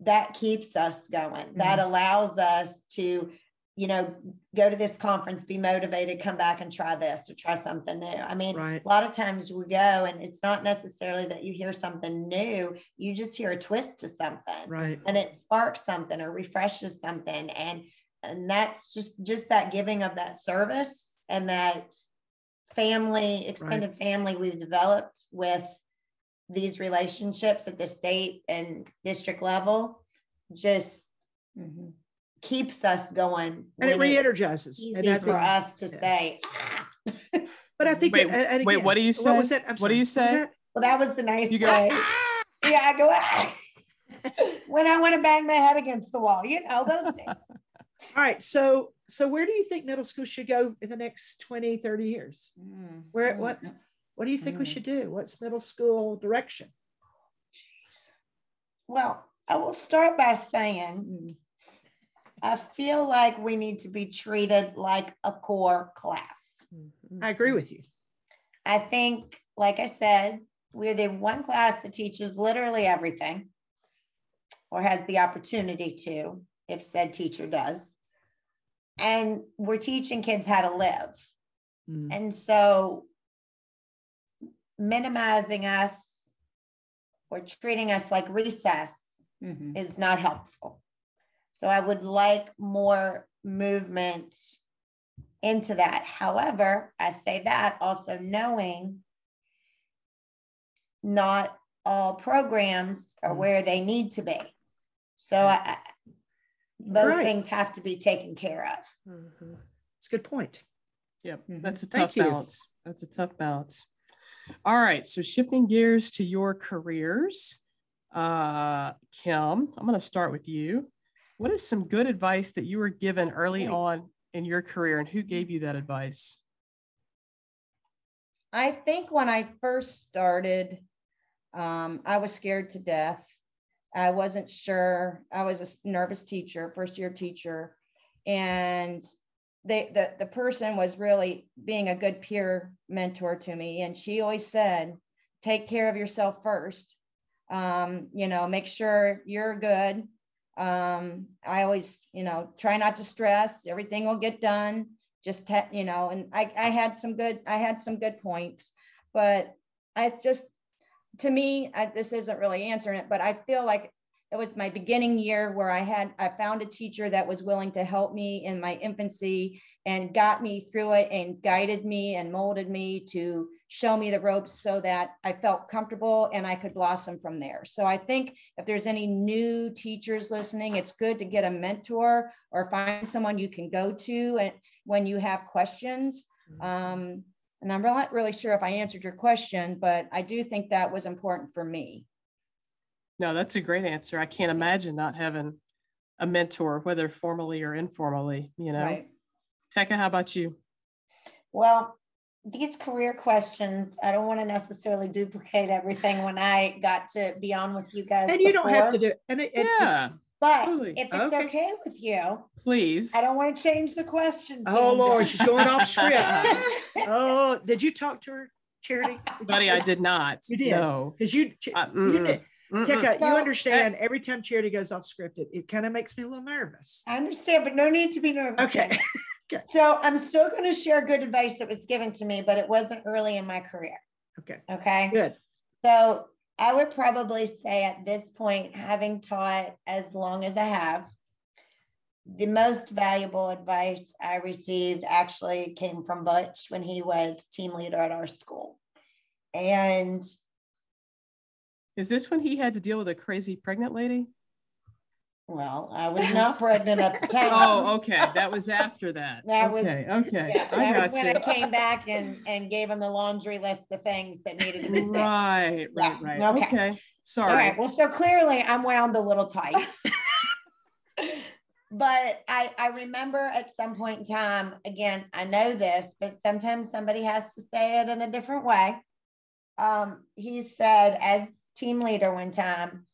that keeps us going. Mm. That allows us to you know, go to this conference, be motivated, come back and try this or try something new. I mean, right. a lot of times we go and it's not necessarily that you hear something new, you just hear a twist to something. Right. And it sparks something or refreshes something. And and that's just just that giving of that service and that family, extended right. family we've developed with these relationships at the state and district level just mm-hmm keeps us going. And it re-energizes. Easy and for us to yeah. say. Ah. but I think wait, that, again, wait, what do you say? What was that? I'm what do you say? Well, that was the nice you go, way. Ah! Yeah, I go ah! when I want to bang my head against the wall. You know those things. All right, so so where do you think middle school should go in the next 20, 30 years? Mm. Where what what do you think mm. we should do? What's middle school direction? Well, I will start by saying mm. I feel like we need to be treated like a core class. I agree with you. I think, like I said, we're the one class that teaches literally everything or has the opportunity to, if said teacher does. And we're teaching kids how to live. Mm. And so minimizing us or treating us like recess mm-hmm. is not helpful. So I would like more movement into that. However, I say that also knowing not all programs are mm-hmm. where they need to be. So I, both right. things have to be taken care of. Mm-hmm. It's a good point. Yep, mm-hmm. that's a tough balance. That's a tough balance. All right, so shifting gears to your careers, uh, Kim, I'm going to start with you. What is some good advice that you were given early on in your career and who gave you that advice? I think when I first started, um, I was scared to death. I wasn't sure. I was a nervous teacher, first year teacher. And they the, the person was really being a good peer mentor to me. And she always said take care of yourself first. Um, you know make sure you're good. Um, i always you know try not to stress. Everything will get done. Just te- you know and I, I had some good i had some good points. But i just to me I, this isn't really answering it but i feel like it was my beginning year where I had I found a teacher that was willing to help me in my infancy and got me through it and guided me and molded me to show me the ropes so that I felt comfortable and I could blossom from there. So I think if there's any new teachers listening, it's good to get a mentor or find someone you can go to and when you have questions. Mm-hmm. Um, and I'm not really sure if I answered your question, but I do think that was important for me. No, that's a great answer. I can't imagine not having a mentor, whether formally or informally, you know. Right. Tekka, how about you? Well, these career questions, I don't want to necessarily duplicate everything when I got to be on with you guys. And you before. don't have to do and it, yeah. But totally. if it's okay. okay. with you, please. I don't want to change the question. Oh Lord, she's going off script. oh, did you talk to her, Charity? Buddy, I did not. You did. No. Because you, uh, you did. Tekka, so, you understand every time charity goes off scripted, it kind of makes me a little nervous. I understand, but no need to be nervous. Okay. okay. So I'm still going to share good advice that was given to me, but it wasn't early in my career. Okay. Okay. Good. So I would probably say at this point, having taught as long as I have, the most valuable advice I received actually came from Butch when he was team leader at our school. And is this when he had to deal with a crazy pregnant lady? Well, I was not pregnant at the time. Oh, okay. That was after that. That okay, was okay. Yeah, I that was when. I came back and and gave him the laundry list of things that needed to be fixed. Right, right, right. Okay. okay. Sorry. All right. Well, so clearly I'm wound a little tight. but I, I remember at some point in time, again, I know this, but sometimes somebody has to say it in a different way. Um, he said, as team leader one time,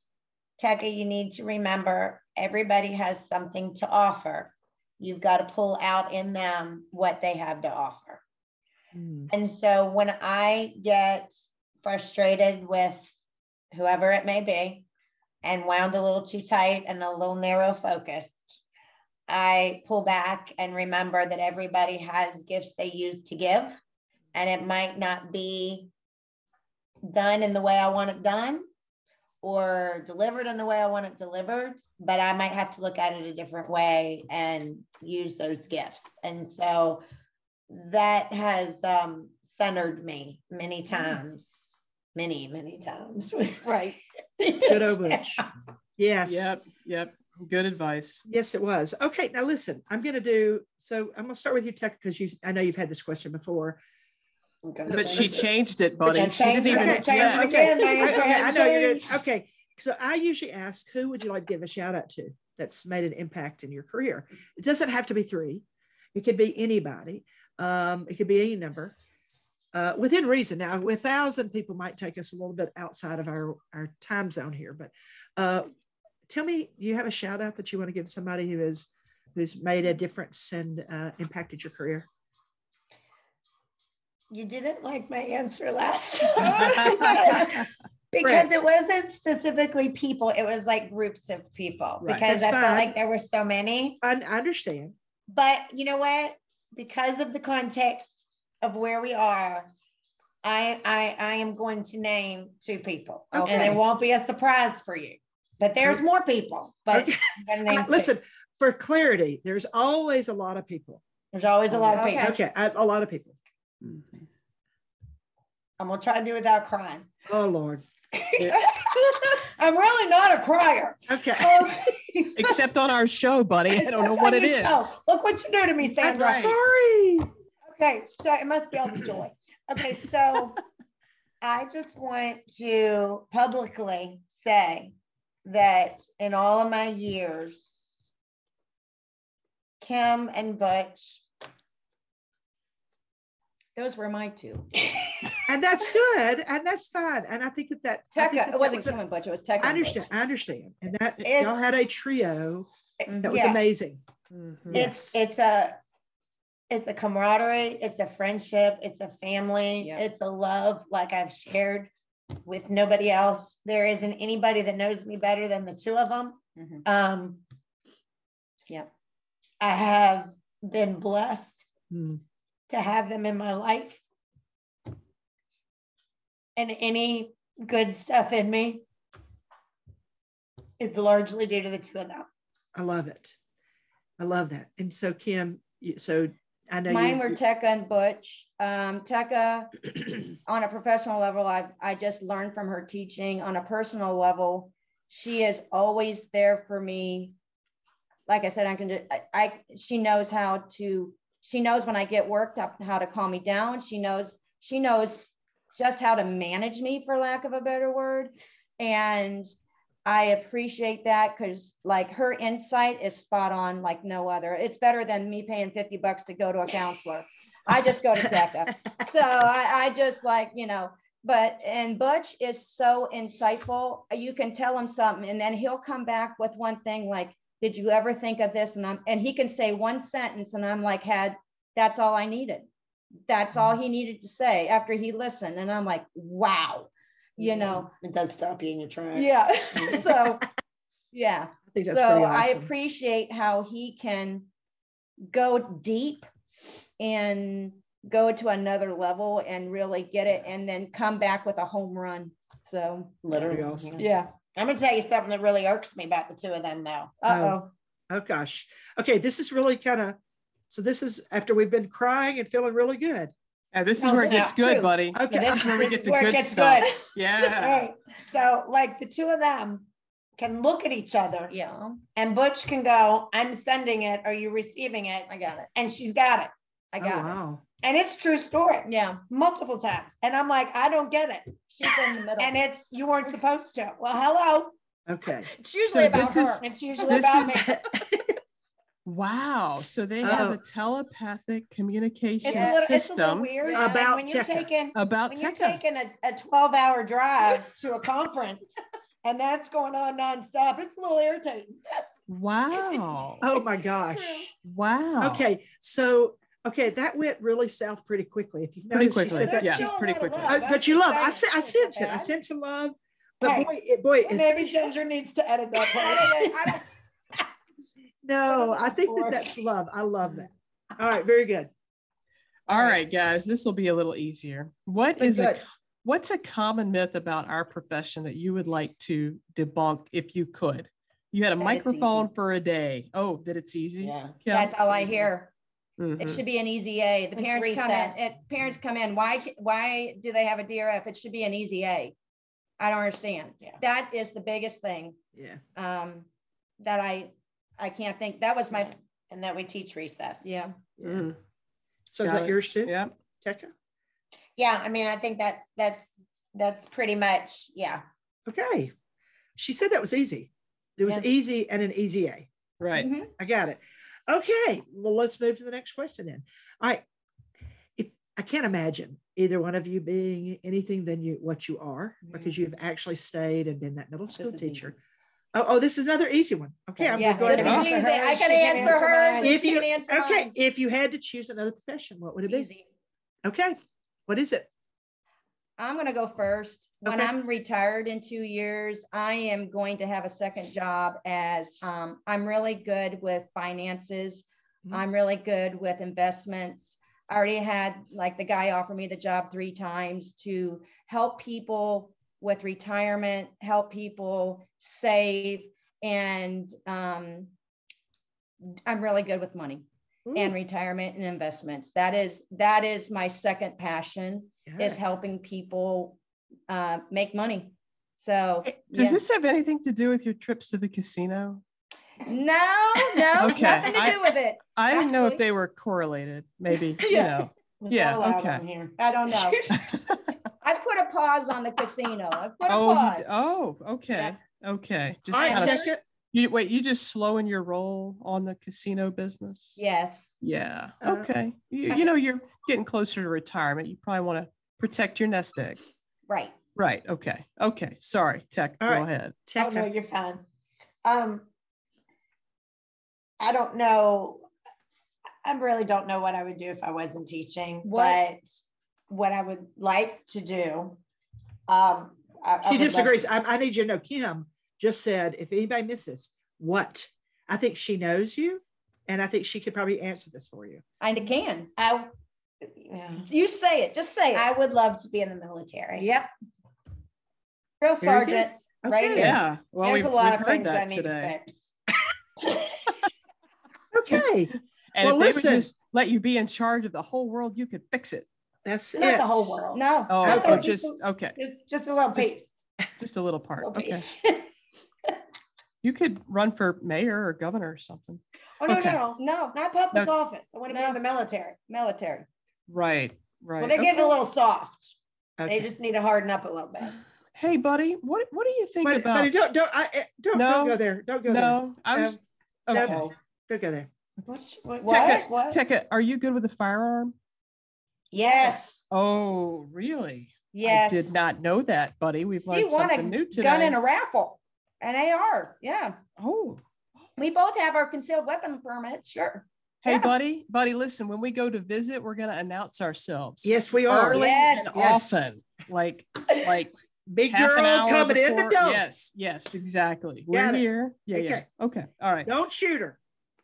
Tekka, you need to remember everybody has something to offer. You've got to pull out in them what they have to offer. Mm. And so when I get frustrated with whoever it may be and wound a little too tight and a little narrow focused, I pull back and remember that everybody has gifts they use to give. And it might not be done in the way I want it done or delivered in the way I want it delivered, but I might have to look at it a different way and use those gifts. And so that has um, centered me many mm. times, many, many times. right. Good old Yes. Yep. Yep. Good advice. Yes, it was. Okay. Now listen, I'm going to do, so I'm going to start with you, Tech, because you, I know you've had this question before. But she changed it, buddy. She didn't even. Change it. Yeah. Okay. okay. I know you're good. Okay. So I usually ask, who would you like to give a shout out to that's made an impact in your career? It doesn't have to be three. It could be anybody. Um, it could be any number. Uh, within reason. Now, a thousand people might take us a little bit outside of our, our time zone here, but uh, tell me, you have a shout out that you want to give somebody who has who's made a difference and uh, impacted your career? You didn't like my answer last time. Because it wasn't specifically people it was like groups of people. Right. because That's i fine. felt like there were so many. I, understand. But you know what? Because of the context of where we are i i i am going to name two people. Okay. and it won't be a surprise for you. But there's more people but okay. listen for clarity there's always a lot of people. There's always a lot of people. Okay a lot of people Mm-hmm. I'm gonna try to do without crying. Oh Lord. I'm really not a crier. Okay. Um, Except on our show, buddy. I don't know what it is. Show. Look what you do to me, Sandra. I'm sorry. Okay, so it must be all the joy. Okay, so I just want to publicly say that in all of my years, Kim and Butch those were my two. and that's good. And that's fine. And I think that that, Tekka, that it wasn't Kim and Butch, it was Tekka. I understand. I understand. And that it's, y'all had a trio that was yeah. amazing. Mm-hmm. It's yes. it's a it's a camaraderie, it's a friendship, it's a family, Yeah. it's a love like I've shared with nobody else. There isn't anybody that knows me better than the two of them. Mhm. Um, Yep. I have been blessed Hmm. To have them in my life. And any good stuff in me is largely due to the two of them. I love it. I love that. And so, Kim, so I know Mine you, were Tekka and Butch. Um, Tekka, on a professional level, I I just learned from her teaching. On a personal level, she is always there for me. Like I said, I can. do- I, I she knows how to. She knows when I get worked up, how to calm me down. She knows. She knows just how to manage me, for lack of a better word. And I appreciate that because like her insight is spot on like no other. It's better than me paying 50 bucks to go to a counselor. I just go to Tekka. so I, I just like, you know, but and Butch is so insightful. You can tell him something and then he'll come back with one thing like, did you ever think of this? And I'm and he can say one sentence and I'm like, had that's all I needed. That's all he needed to say after he listened. And I'm like, wow, you know, it does stop you in your tracks. yeah. so yeah. I think that's so pretty I appreciate how he can go deep and go to another level and really get it and then come back with a home run. So literally. Pretty awesome. yeah. Yeah. I'm gonna tell you something that really irks me about the two of them though. Uh-oh. oh gosh. Okay, this is really kind of. So this is after we've been crying and feeling really good. Yeah, this is No, where it gets good, true. buddy. Okay. This, That's where we get is the where it good gets stuff. good. Yeah. Right. So like the two of them can look at each other Yeah, and Butch can go, I'm sending it, are you receiving it? I got it. And she's got it. I Oh, got it. And it's true story. Yeah, Multiple times. And I'm like, I don't get it. she's in the middle. And it's you weren't supposed to. Well, hello. Okay. it's usually So about this her. is- It's usually This about is- me. Wow. So they have Oh. a telepathic communication It's a, little, it's a little system weird. Yeah. About when you're Tekka. taking about when you're taking a, a 12 hour drive to a conference and that's going on nonstop, it's a little irritating. Wow. Oh my gosh. Wow. Okay. So okay, that went really south pretty quickly. If you've Pretty noticed, she quickly, said that. yeah. she- Still pretty quickly. love. Uh, but you love. I, exciting. I It's not sense it. I bad. sense some love. But Hey. boy, it, boy, it's, Maybe Ginger needs to edit that part. no, Put it I think that that's love. I love that. All right, very good. All right, guys, this will be a little easier. What is But is a what's a common myth about our profession that you would like to debunk if you could? You had a That microphone for a day. Oh, that it's easy. yeah. Kim? That's all I hear. Mhm. It should be an easy A. The It's parents come in, it, parents come in, why, why do they have a DRF? It should be an easy A. I don't understand. Yeah. That is the biggest thing, Yeah. um, that I, I can't think, that was my, Right. And that we teach recess. yeah. Mhm. So is that it. yours too, Yep. Tekka? Yeah, I mean, I think that's that's that's pretty much yeah. Okay. She said that was easy. It was Yeah. easy and an easy A. Right. Mhm. I got it. Okay. Well, let's move to the next question then. All right. If I can't imagine either one of you being anything than you what you are, because you've actually stayed and been that middle school This teacher. Oh, oh, this is another easy one. Okay, I'm Yeah, going to answer easy. I can answer answer hers If you- can answer Okay, mine. if you had to choose another profession, what would it be? Easy. Okay, what is it? I'm gonna go first. When I'm retired in two years, I am going to have a second job as um, I'm really good with finances. Mhm. I'm really good with investments. I already had like the guy offer me the job three times to help people with retirement, help people save, and um, I'm really good with money and retirement and investments. That is that is my second passion got is helping people uh, make money. So Does yeah. this have anything to do with your trips to the casino? no, no, Okay, nothing to I- do with it. I didn't know if they were correlated. Maybe, you Yeah. know. It's Yeah, okay. here. I don't know. I put a pause on the casino. I put a oh, pause. d- oh, okay. Okay. Just All right, kind of Tekka. You wait, you just slowing your roll on the casino business? Yes. Yeah. Uh, Okay. You, you know, you're getting closer to retirement. You probably want to protect your nest egg. Right. Right. Okay. Okay. Sorry, Tech. All go right. ahead. Oh no, you're fine. Um, I don't know. I really don't know what I would do if I wasn't teaching, What? but what I would like to do. Um, I, I She would love disagrees. to- I, I need you to know Kim just said, if anybody misses, what? I think she knows you, and I think she could probably answer this for you. I can. I, yeah. You say it. Just say it. I would love to be in the military. yep. Drill Very good. sergeant. Right here. Yeah. Well, There's we've, a lot we've of heard things I that need today. to fix. Okay. And Well, if they would just let you be in charge of the whole world, you could fix it. That's Not it. the whole world. No. Oh, I oh, just okay, Just, just a little Just- piece. just a little part. Little Okay, piece. you could run for mayor or governor or something. oh no, Okay. no, no, No. not public No. office. I want to be No. in the military. Military. Right, right. Well, they're getting a little soft. Okay. They just need to harden up a little bit. Hey, buddy, what what do you think But, about? but don't don't I, eh, I- don't, No. don't go there. Don't go no, I was um, No. okay. there. Don't go there. What? What? Tekka, What? Tekka, are you good with a firearm? Yes. Oh, really? Yes. I did not know that, buddy. We've learned something new today. gun in a raffle. An AR. Yeah. oh, We both have our concealed weapon permits. Sure. hey, Yeah. buddy, buddy, listen. When we go to visit, we're gonna announce ourselves Yes, we are. early Yes, and yes. often, like like Big half an girl hour coming in the door. Yes, yes, exactly. We're it. here. Yeah, yeah. Okay. Okay. All right. Don't shoot her.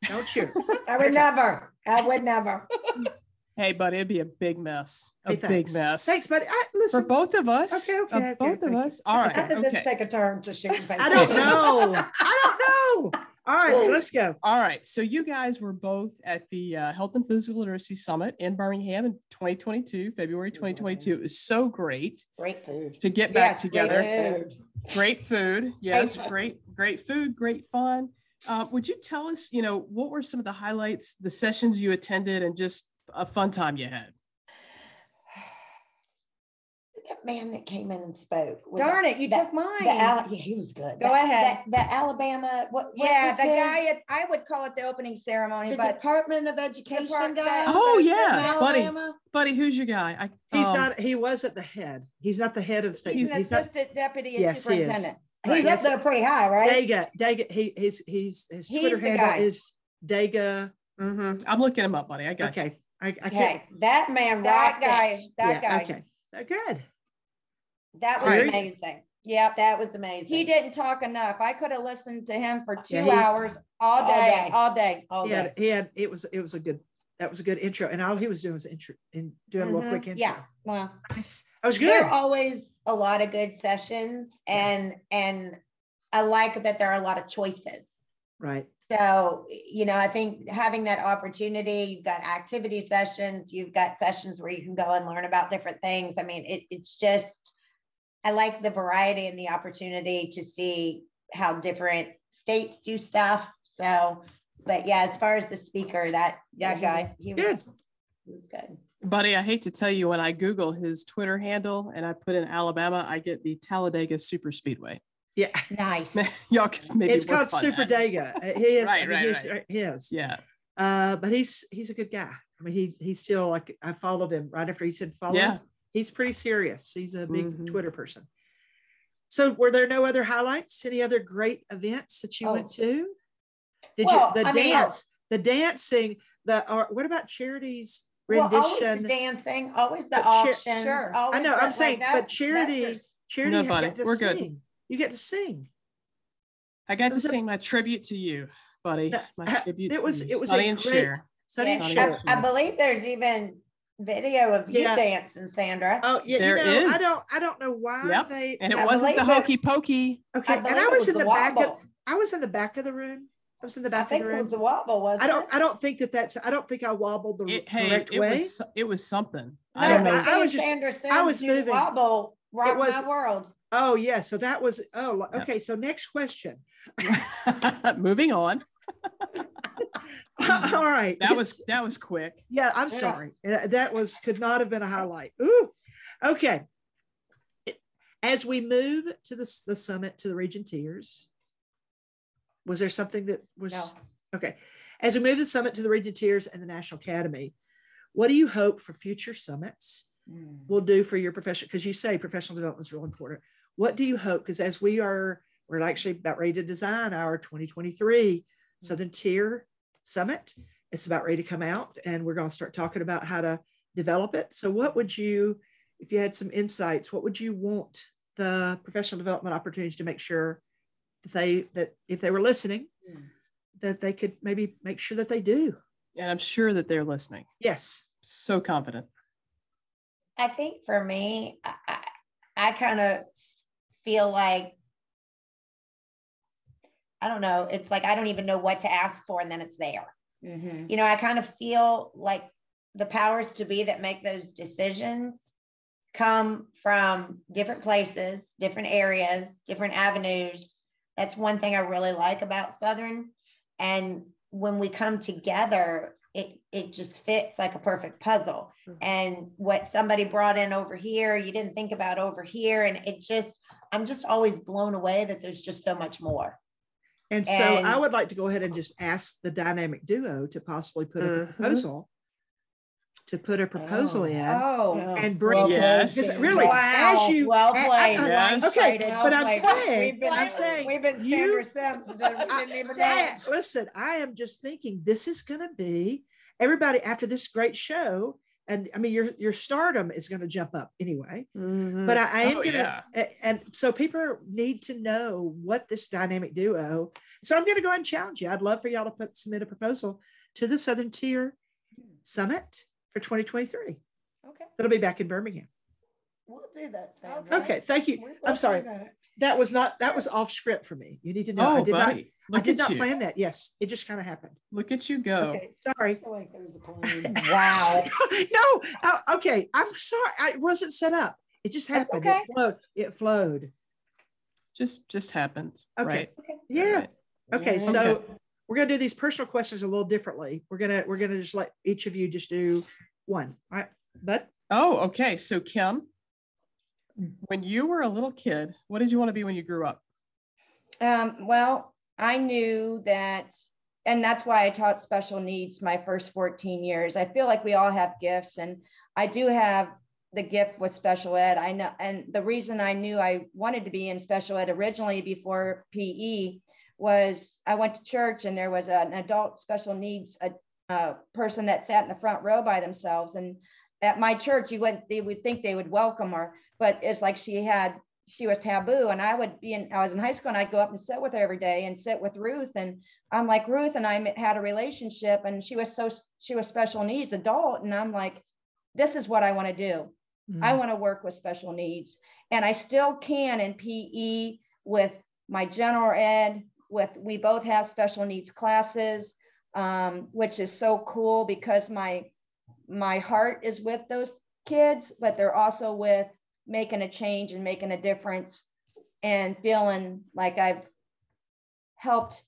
Don't shoot her. I would Okay. never. I would never. Hey, buddy, it'd be a big mess. A Hey, big mess. Thanks, buddy. I, For both of us. Okay, okay, okay, both of thank you. us. All right. did Okay. take a turn to shooting I don't know. I don't know. All right, let's go. All right. So you guys were both at the uh, Health and Physical Literacy Summit in Birmingham in 2022, February 2022. It was so great Great food. to get back Yes, together. Great food. Great food. Yes, great, great food, great fun. Uh, would you tell us, you know, what were some of the highlights, the sessions you attended, and just a fun time you had? That man that came in and spoke. Darn the- it. You the- took mine. The yeah, he was good. Go The- ahead. The, the Alabama. What? what yeah, was the his- guy at, I would call it the opening ceremony, The but Department of Education Depart- guy. Oh, yeah, buddy. Alabama. Buddy, who's your guy? I, He's um, not. He was at the head. He's not the head of state. he's He's, an he's not. assistant deputy and Yes, he is. superintendent. He's Right, up there pretty high, right? Dega. Dega. He. He's. He's. His Twitter the handle guy. is Dega. mhm. I'm looking him up, buddy. I got you. Okay. I, I can't. That man That rocked guy, it. that yeah, guy. Okay. They're good. That was Alright. amazing. Yep. That was amazing. He didn't talk enough. I could have listened to him for two Yeah, he- hours all All day, day. all day. All He day. had, he had. It was. It was a good. That was a good intro, and all he was doing was intro and doing a Mhm. little quick intro. Yeah. Well, Nice. That was good. There are always a lot of good sessions, and and I like that there are a lot of choices. Right. So, you know, I think having that opportunity, you've got activity sessions, you've got sessions where you can go and learn about different things. I mean, it, it's just, I like the variety and the opportunity to see how different states do stuff. So, but yeah, as far as the speaker, that yeah, he guy. was- he Good. was, he was good. Buddy, I hate to tell you, when I Google his Twitter handle and I put in Alabama, I get the Talladega Super Speedway. Yeah. nice. Y'all could maybe it's called Super that. Dega. Uh, He is. Right, I mean, right, he's, right. He is. Yeah. Uh, but he's he's a good guy. I mean, he's he's still like I followed him right after he said follow. Yeah. He's pretty serious. He's a big Mhm. Twitter person. So were there no other highlights? Any other great events that you went Oh. to? Did Well, you the I mean- dance, the dancing, the or what about Charity's Well, always rendition? the dancing, always the But cha- auctions. sure. I know, the- I'm like saying, that- but that's charity- Charity No, you buddy, to we're good. Sing. You get to sing. I got to a- sing my tribute to you, buddy. My tribute it to was- you. it was a and great- Cher. Sunny and Yeah, Cher. Cher. I, I believe there's even video of you Yeah. dancing, Sandra. Oh yeah, There you know, I don't I don't know why Yep. they And it I wasn't the believe it- hokey pokey. okay. I And I it was in the, back of. I was in the back of the room. I was in the I back of think the it room. was the wobble, wasn't I don't it? I don't think that that's I don't think I wobbled the It, hey, correct it way. was it was something. No, I don't but know. I was just- Sandra I was Sims, you moving. Wobble, rock was- my world. Oh yeah, so that was oh Yeah. okay. So next question. Moving on. All right. That was that was quick. yeah. I'm Yeah. sorry. That was could not have been a highlight. Ooh. Okay. As we move to the the summit to the region tiers, was there something that was No. okay? As we move the summit to the region tiers and the National Academy, what do you hope for future summits hmm. will do for your profession? Because you say professional development is real important. What do you hope? Because as we are, we're actually about ready to design our 2023 Southern Tier Summit. it's about ready to come out, and we're going to start talking about how to develop it. So, what would you, if you had some insights, what would you want the professional development opportunities to make sure that they that if they were listening, Mm. that they could maybe make sure that they do? And I'm sure that they're listening. Yes. So confident. I think for me, I, I, I kind of feel like I don't know. It's like I don't even know what to ask for, and then it's there. Mhm. You know, I kind of feel like the powers to be that make those decisions come from different places, different areas, different avenues. That's one thing I really like about Southern. And when we come together, it it just fits like a perfect puzzle. Sure. And what somebody brought in over here, you didn't think about over here. And it just, I'm just always blown away that there's just so much more. And so And- I would like to go ahead and just ask the dynamic duo to possibly put a Mhm. proposal to put a proposal Oh. in Oh, and bring Well Yes. really Wow. as you well I- I- played. I- Yes. okay Well but i'm played. saying we've been, i'm saying we've been you- Sandra Sims. and I- didn't even I- know. listen i am just thinking this is going to be everybody after this great show and i mean your your stardom is going to jump up anyway. Mm-hmm. But i, I am Oh, going to yeah. and so people need to know what this dynamic duo so i'm going to go ahead and challenge you. I'd love for y'all to put submit a proposal to the southern tier summit for 2023 okay. that'll be back in birmingham. We'll do that, Sandra. okay thank you. We will i'm do sorry that. that was not that was off script for me you need to know i Oh, did not buddy. Look i did not you. plan that yes it just kind of happened Look at you go. okay sorry I feel like there's a plan. Wow. no, uh, okay. I'm sorry. I it wasn't set up. It just happened. okay. It flowed. It flowed. Just just happened. Okay. Right. Yeah. Right. Okay. Yeah. So Okay. we're gonna do these personal questions a little differently. We're gonna we're gonna just let each of you just do one. All right. But Oh, okay. So Kim, Mm-hmm. when you were a little kid, what did you want to be when you grew up? Um, well, I knew that, and that's why I taught special needs my first 14 years. I feel like we all have gifts, and I do have the gift with special ed. I know, and the reason I knew I wanted to be in special ed originally before PE was I went to church and there was an adult special needs a, a person that sat in the front row by themselves, and at my church, you wouldn't they would think they would welcome her, but it's like she had she was taboo and i would be in i was in high school and i'd go up and sit with her every day and sit with ruth and i'm like ruth and i had a relationship and she was so she was special needs adult and i'm like this is what i want to do. I mm, want to work with special needs. And i still can in pe with my general ed with we both have special needs classes um, which is so cool because my my heart is with those kids but they're also with making a change and making a difference and feeling like I've helped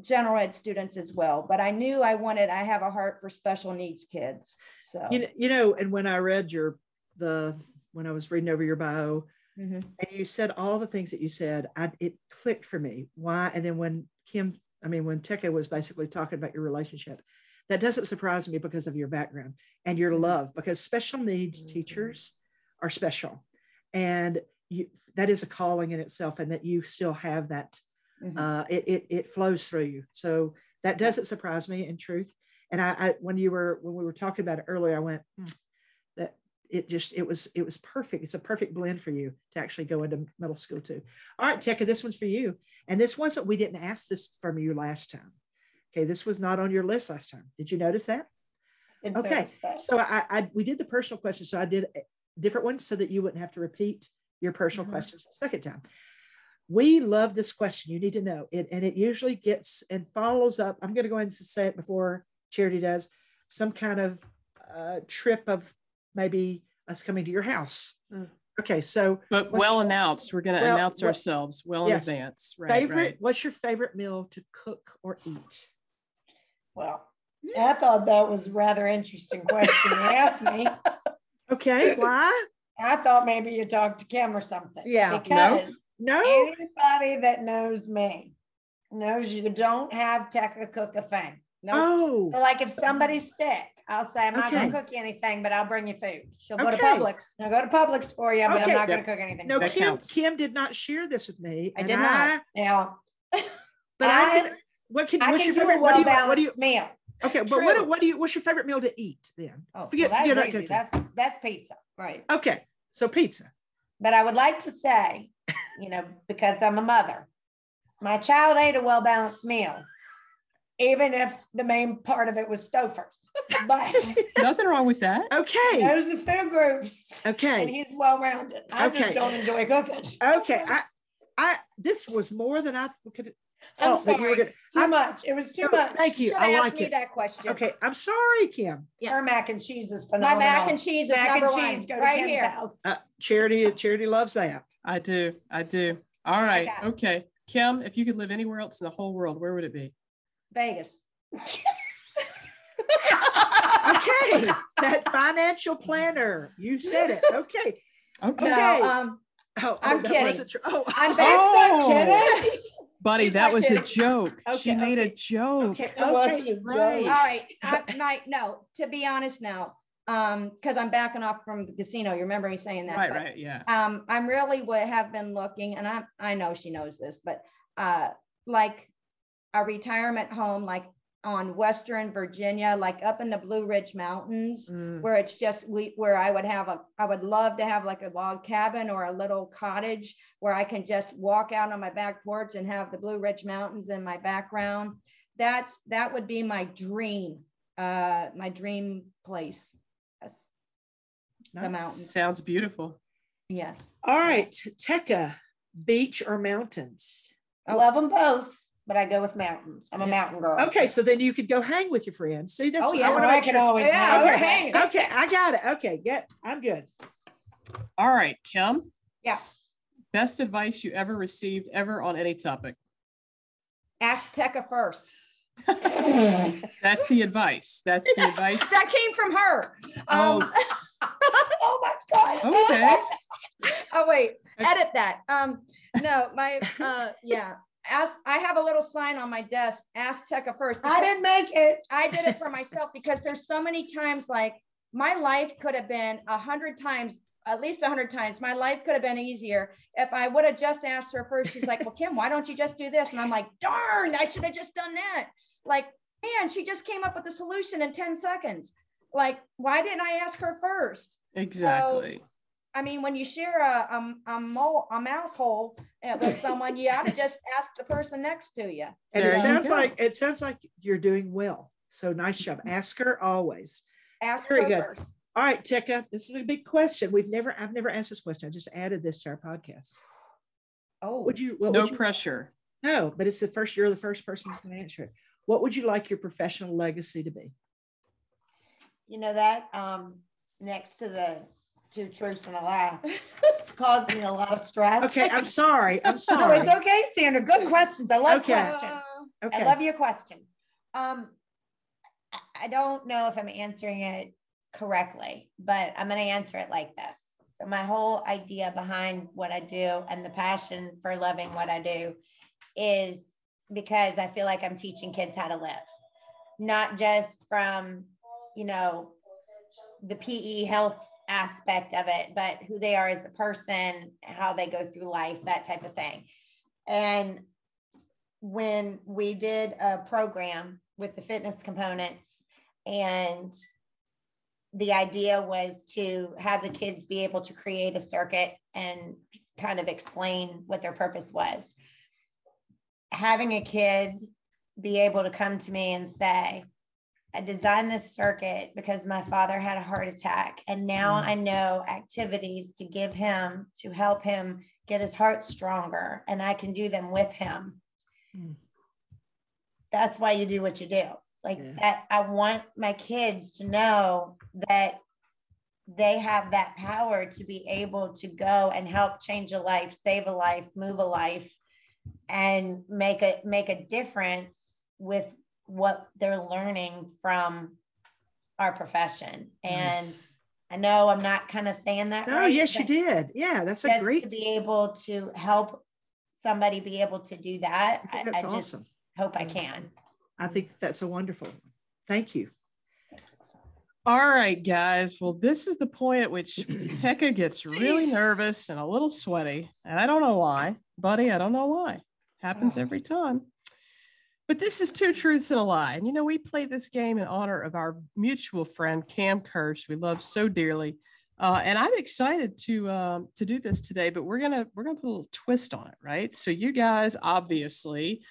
general ed students as well. But I knew I wanted, I have a heart for special needs kids. So, you know, you know, and when I read your the when I was reading over your bio, Mhm. and you said all the things that you said, I, it clicked for me. Why? And then when Kim, I mean, when Tekka was basically talking about your relationship, that doesn't surprise me because of your background and your love, because special needs Mhm. teachers are special, and you that is a calling in itself, and that you still have that. Mhm. Uh, it, it it flows through you, so that doesn't surprise me in truth. And I, I when you were when we were talking about it earlier, I went. "Hmm, that it just it was it was perfect it's a perfect blend for you to actually go into middle school too all right Tekka, this one's for you and this wasn't we didn't ask this from you last time okay this was not on your list last time did you notice that Okay. that. so i, I we did the personal question so i did different ones so that you wouldn't have to repeat your personal Mhm. questions the second time we love this question you need to know it and it usually gets and follows up i'm going to go ahead and say it before charity does some kind of uh, trip of maybe us coming to your house Mm. okay so But What's- well announced. We're going to Well, announce what- ourselves well Yes. in advance. Right. favorite Right. what's your favorite meal to cook or eat Well, I thought that was a rather interesting question you asked me. okay why I thought maybe you talked to Kim or something. Yeah. Because no anybody that knows me knows you don't have Tekka cook a thing. no, oh So like if somebody's sick, I'll say, I'm not Okay. gonna cook you anything, but I'll bring you food. she'll go to Okay. Publix. I'll go to Publix for you, but Okay. I'm not gonna cook anything. no That kim counts. kim did not share this with me I did not. Yeah. but I, I- can, what can I what's can your do a favorite what do well you what do you balanced meal. Okay, but True. what, what do you? What's your favorite meal to eat then? Oh, forget, Well, that's, about easy. cooking. that's that's pizza. Right. Okay, so pizza. But I would like to say, you know, because I'm a mother, my child ate a well balanced meal, even if the main part of it was Stouffer's. But Nothing wrong with that. Okay, those are the food groups, Okay, and okay, he's well rounded. I Okay. just don't enjoy cooking. okay. I, I. This was more than I could. I'm thought that you were sorry. gonna- Too I- much. It was too No, much. Thank you. Should I ask like me it. that question. Okay, I'm sorry, Kim. Yeah. Her mac and cheese is phenomenal. My mac and cheese is mac number and one. cheese. Go right Kim's here. house. Uh, Charity, Charity loves that. I do. I do. All right. got. Okay. Kim, if you could live anywhere else in the whole world, where would it be? Vegas. Okay, that financial planner. You said it. Okay. Okay. Okay. No, um, Oh, I'm oh, kidding. wasn't true. Oh, I'm That's not Oh. kidding. Buddy, She's that not was a kidding. joke. she Okay, made a joke. okay. Okay. right. all right. I, my, no, to be honest now, um, because I'm backing off from the casino. You remember me saying that? Right, but, right. Yeah. Um, I'm really would have been looking, and I I know she knows this, but uh, like a retirement home, like on Western Virginia, like up in the Blue Ridge Mountains. Mm. where it's just we where I would have a I would love to have like a log cabin or a little cottage where I can just walk out on my back porch and have the Blue Ridge Mountains in my background. That's that would be my dream, uh my dream place. Yes. The Nice. mountains. Sounds beautiful. Yes. All right, Tekka, beach or mountains? I love them both, but I go with mountains. I'm a mountain girl. Okay, so then you could go hang with your friends. See, that's Oh, yeah, wanna I make can sure- always Yeah, have we're that. hanging. Okay, I got it. Okay, get. I'm good. All right, Kim. Yeah. Best advice you ever received ever on any topic. Ask Tekka first. That's the advice. That's the advice. That came from her. Oh. Um, oh my gosh. Okay. oh wait, edit that. Um, no, my uh, yeah. Ask. I have a little sign on my desk. Ask Tekka first. I didn't make it. I did it for myself because there's so many times like my life could have been a hundred times, at least a hundred times. My life could have been easier if I would have just asked her first. She's like, "Well, Kim, why don't you just do this?" And I'm like, "Darn, I should have just done that." Like, man, she just came up with a solution in ten seconds. Like, why didn't I ask her first? Exactly. I mean, when you share a a, a, mo- a mouse hole uh, with someone, you ought to just ask the person next to you. And There it sounds like it sounds like you're doing well. So nice job. Ask her always. Ask Very her good. first. All right, Tekka, this is a big question. We've never, I've never asked this question. I just added this to our podcast. Oh, Would you? What no would you, pressure. No, but it's the first. You're the first person who's going to answer it. What would you like your professional legacy to be? You know that um next to the two truths and a lie caused me a lot of stress. Okay, I'm sorry. I'm No, sorry. it's okay, Sandra. Good questions. I love Okay. questions. Okay. I love your questions. Um, I- I don't know if I'm answering it correctly, but I'm going to answer it like this. So, my whole idea behind what I do and the passion for loving what I do is because I feel like I'm teaching kids how to live, not just from, you know, the PE health aspect of it, but who they are as a person, how they go through life, that type of thing. And when we did a program with the fitness components and the idea was to have the kids be able to create a circuit and kind of explain what their purpose was having a kid be able to come to me and say i designed this circuit because my father had a heart attack and now Mm. i know activities to give him to help him get his heart stronger and i can do them with him Mm. that's why you do what you do like Yeah. that i want my kids to know that they have that power to be able to go and help change a life save a life move a life and make a make a difference with what they're learning from our profession and Nice. i know i'm not kind of saying that Oh, right yes, you did. Yeah, that's a great. to be able to help somebody be able to do that I i, that's I just awesome. hope i can I think that's a wonderful. Thank you. All right, guys. Well, this is the point at which Tekka gets really nervous and a little sweaty. And I don't know why, buddy. I don't know why. Happens Oh. every time. But this is two truths and a lie. And you know, we play this game in honor of our mutual friend Cam Kirsch, we love so dearly. Uh, and I'm excited to um, to do this today, but we're gonna we're gonna put a little twist on it, right? So you guys obviously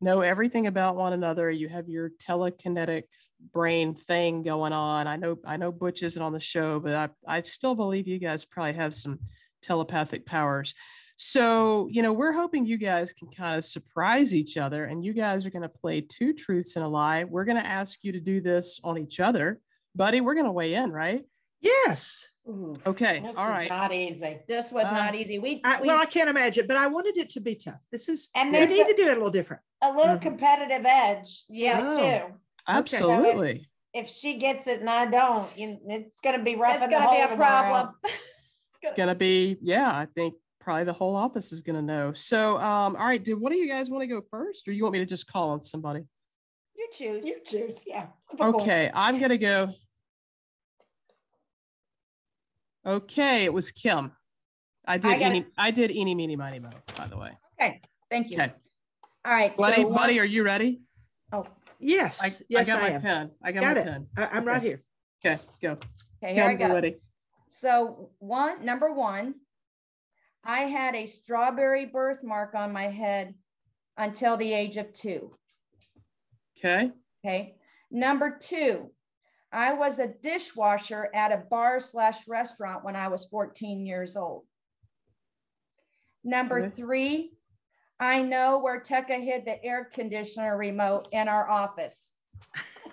know everything about one another. You have your telekinetic brain thing going on. I know I know Butch isn't on the show, but I I still believe you guys probably have some telepathic powers. So, you know, we're hoping you guys can kind of surprise each other and you guys are going to play two truths and a lie. We're going to ask you to do this on each other. Buddy, we're going to weigh in, right? Yes. Ooh, Okay. This All was right. Not easy. this was Uh, not easy. We, I, we well, I can't imagine, but I wanted it to be tough. This is, And we need a- to do it a little different. A little Mhm. competitive edge Yeah. Oh. too. Absolutely. If she gets it and I don't, you, it's going to be rough. it's in the gonna be a tomorrow. problem. It's going to be, yeah, I think probably the whole office is going to know. So, um, all right. Did one of you guys want to go first or you want me to just call on somebody? You choose. You choose, yeah. Typical. Okay. I'm going to go. Okay. It was Kim. I did, I got eeny, I did eeny, meeny, miny, mo, by the way. Okay. Thank you. Okay. All right. Buddy, so buddy, one- are you ready? oh, Yes. I, yes, I got I, my am. pen. I got, Got my it. pen. I, I'm right here. Okay, go. okay, here I Kim, we're go. ready. So one, number one, I had a strawberry birthmark on my head until the age of two. Okay. Okay. Number two, I was a dishwasher at a bar slash restaurant when I was 14 years old. Number Okay. three, I know where Tekka hid the air conditioner remote in our office.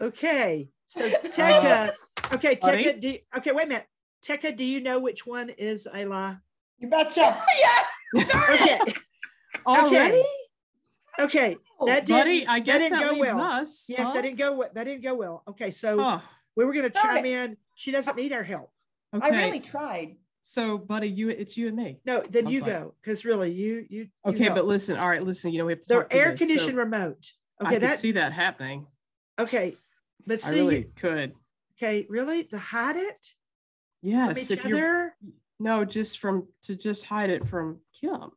Okay. So Tekka, okay, Buddy? Tekka, do, okay, wait a minute. Tekka, do you know which one is a lie? You betcha. Okay. Already? Okay. Oh, that didn't, Buddy, I guess didn't that go leaves well. us. Yes, huh? that didn't go. we- That didn't go well. Okay, so Huh. we were going to Darn chime in. She doesn't need our help. Okay. I really tried. So, buddy, you it's you and me. No, then Sounds you like- go because really, you you. you Okay, help. but listen. All right, listen. You know we have to the talk air this. conditioned So remote. I Okay, could that see that happening. okay, but see, I see, really could. okay, really to hide it from Yes. each If you're other. no, just from to just hide it from Kim.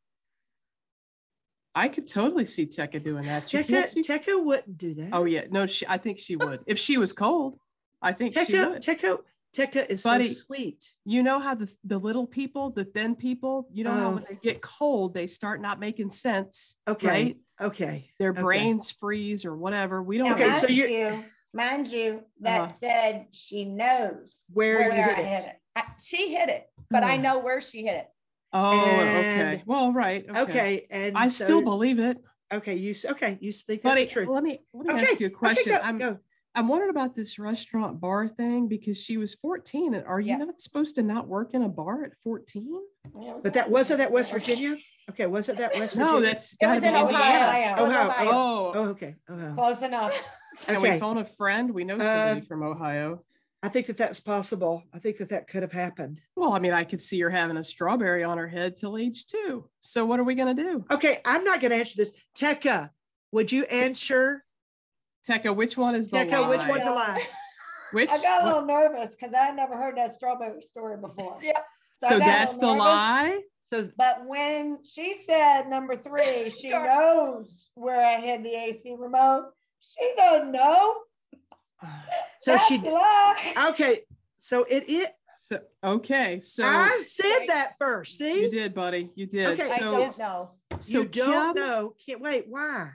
I could totally see Tekka doing that. You Tekka, see. Tekka wouldn't do that. oh yeah, no. She, I think she would if she was cold. I think she Tekka, would. Tekka, Tekka is Buddy, so sweet. you know how the, the little people, the thin people, you know how Oh. when they get cold, they start not making sense, Okay, right? okay. Their okay. brains freeze or whatever. We don't Now, Okay, know. so you're- you, mind you, that Uh-huh. said she knows Where, where, you I hit hit it. it. I, she hit it, but I Oh. know where she hit it. Oh, okay. Well, right. Okay. Okay, and I so, still believe it. Okay, you okay? You think that's Buddy, the truth? let me let me Okay, ask you a okay, question. go, I'm go. I'm wondering about this restaurant bar thing because she was 14. And are you Yeah. not supposed to not work in a bar at 14? Yeah, But that wasn't that West Virginia. Okay, wasn't that West Virginia? No, that's It gotta was in Indiana. Ohio. Ohio. Ohio. Oh, Oh, okay. Uh, Close enough. can we okay. phone a friend? We know somebody Um, from Ohio. I think that that's possible. I think that that could have happened. Well, I mean, I could see her having a strawberry on her head till age two. So what are we gonna do? Okay, I'm not going to answer this. Tekka, would you answer? Tekka, which one is the Tekka, which one's a lie? Which I got a what- little nervous because I never heard that strawberry story before. Yeah. I so that's the nervous. lie? So But when she said number three, she knows where I hid the AC remote. She doesn't know. so That's she lie. okay. So it it So okay, so I said Wait. that first. See, you did, buddy. You did. Okay, I so don't know so you don't Kim- know. Can't wait. Why?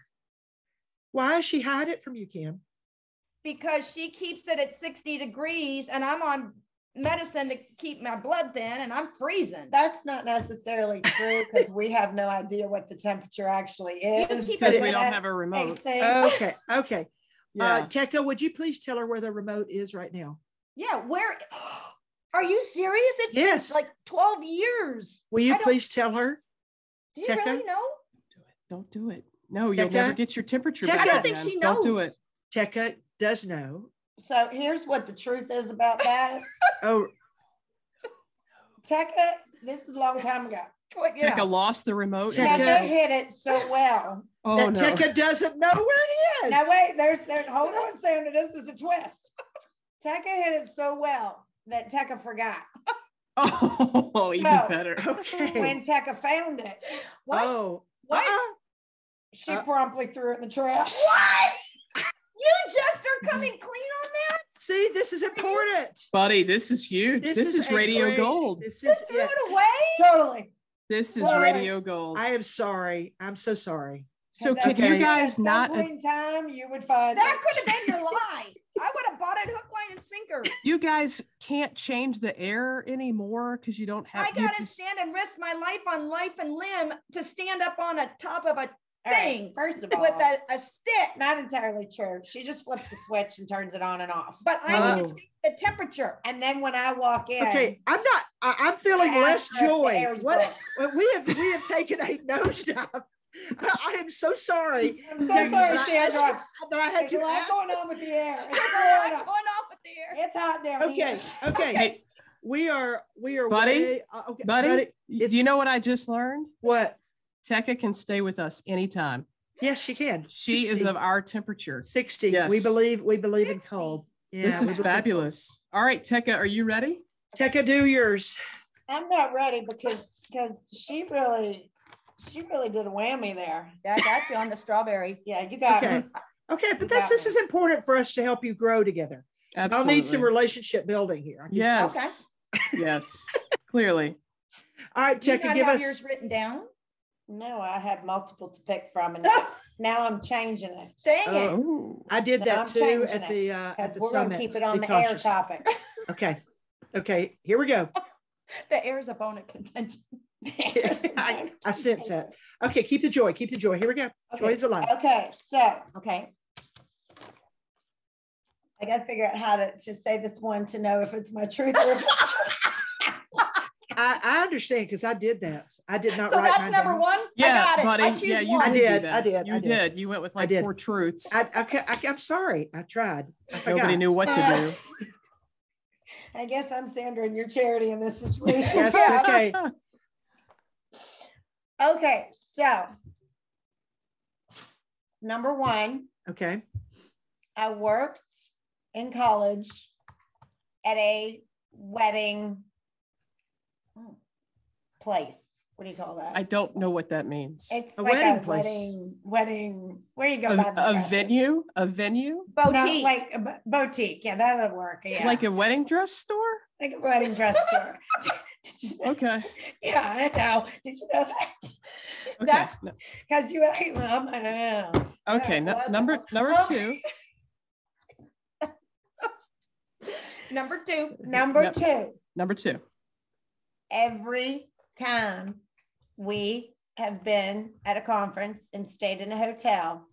Why does she hide it from you, Kim? because she keeps it at 60 degrees and I'm on medicine to keep my blood thin and I'm freezing. That's not necessarily true because we have no idea what the temperature actually is. because we don't have a remote. AC. Okay, okay. Yeah. Uh, Tekka, would you please tell her where the remote is right now? yeah, where are you serious? It's Yes. been like 12 years. Will you please tell her? Do you Tekka? really know? Don't do it. No, you'll Tekka? never get your temperature Tekka? back. I don't think man. she Don't do knows. it. Tekka does know. So here's what the truth is about that. Oh, Tekka, this is a long time ago. What, yeah. Tekka lost the remote. Tekka- Tekka hit it so well. Oh that no. Tekka doesn't know where it is. Now wait, there's there. Hold on, Sandra. This is a twist. Tekka hit it so well that Tekka forgot. Oh, even No. better. Okay. When Tekka found it, What? Oh, What? uh-uh. She Uh, promptly threw it in the trash. What? You just are coming clean on that? See, this is important. Buddy, this is huge. This, is, a radio great- gold. This is Just threw yeah. it away? Totally. This is Well, radio gold. I am sorry. I'm so sorry. so And can okay. you At guys some not point in time, you would find That it. could have been your lie. I would have bought it hook, line, and sinker. you guys can't change the air anymore because you don't have I gotta just- stand and risk my life on life and limb to stand up on a top of a All right, thing First of all, with a, a stick. not entirely true. She just flips the switch and turns it on and off. But I Oh. need to see the temperature. And then when I walk in, Okay, I'm not. I, I'm feeling I less her if the joy. air's What we have we have taken a nosedive. I, I am so sorry. I'm so sorry, I Sandra. That I had There's to a lot going on with the air. It's, What's going going on. on with the air? It's hot down here. Okay, okay. Hey, We are we are Buddy? way- uh, okay, buddy, buddy. do you know what I just learned? What? Tekka can stay with us anytime. Yes, she can. She is of our temperature. 60. Yes. We believe we believe in cold. Yeah, this is believe- fabulous. All right, Tekka, are you ready? Tekka, do yours. I'm not ready because because she really she really did a whammy there. Yeah, I got you on the strawberry. Yeah, you got Okay. me. Okay, but You this me. is important for us to help you grow together. Absolutely. I'll need some relationship building here. I can- Yes. yes. Clearly. All right, Do you Tekka, give have us. yours written down? No, I have multiple to pick from, and now I'm changing it. Dang it. Oh. I did that I'm too at the it, uh, at 'cause the we're gonna summit. keep it on Be the air topic. Okay. Okay, here we go. The air is a bone of contention. I, I sense that. Okay, keep the joy. Keep the joy. Here we go. Joy is alive. Okay, so Okay. I got to figure out how to, to say this one to know if it's my truth or if it's I, I understand because I did that. I did not So write that's mine number down. one. I Yeah, got it. buddy. I yeah, you one. I did. do did, that. I did, You I did. did. You went with like did. four truths. I, okay, I, am sorry. I tried. I Nobody knew what to do. I guess I'm Sandra and your charity in this situation. Yes. Okay. Okay, so number one, Okay. I worked in college at a wedding place. What do you call that? I don't know what that means. it's A like wedding a place. wedding, wedding. Where you go? A, a venue? A venue? No, Boutique. like a boutique. Yeah, that'll work. Yeah, Like a wedding dress store? like a wedding dress store. You know? Okay. Yeah, I know. Did you know that? Okay. That's No- because you. Um, I know. Okay. Yeah, no- number number um, two. Number two. Number Yep. two. Number two. every time we have been at a conference and stayed in a hotel,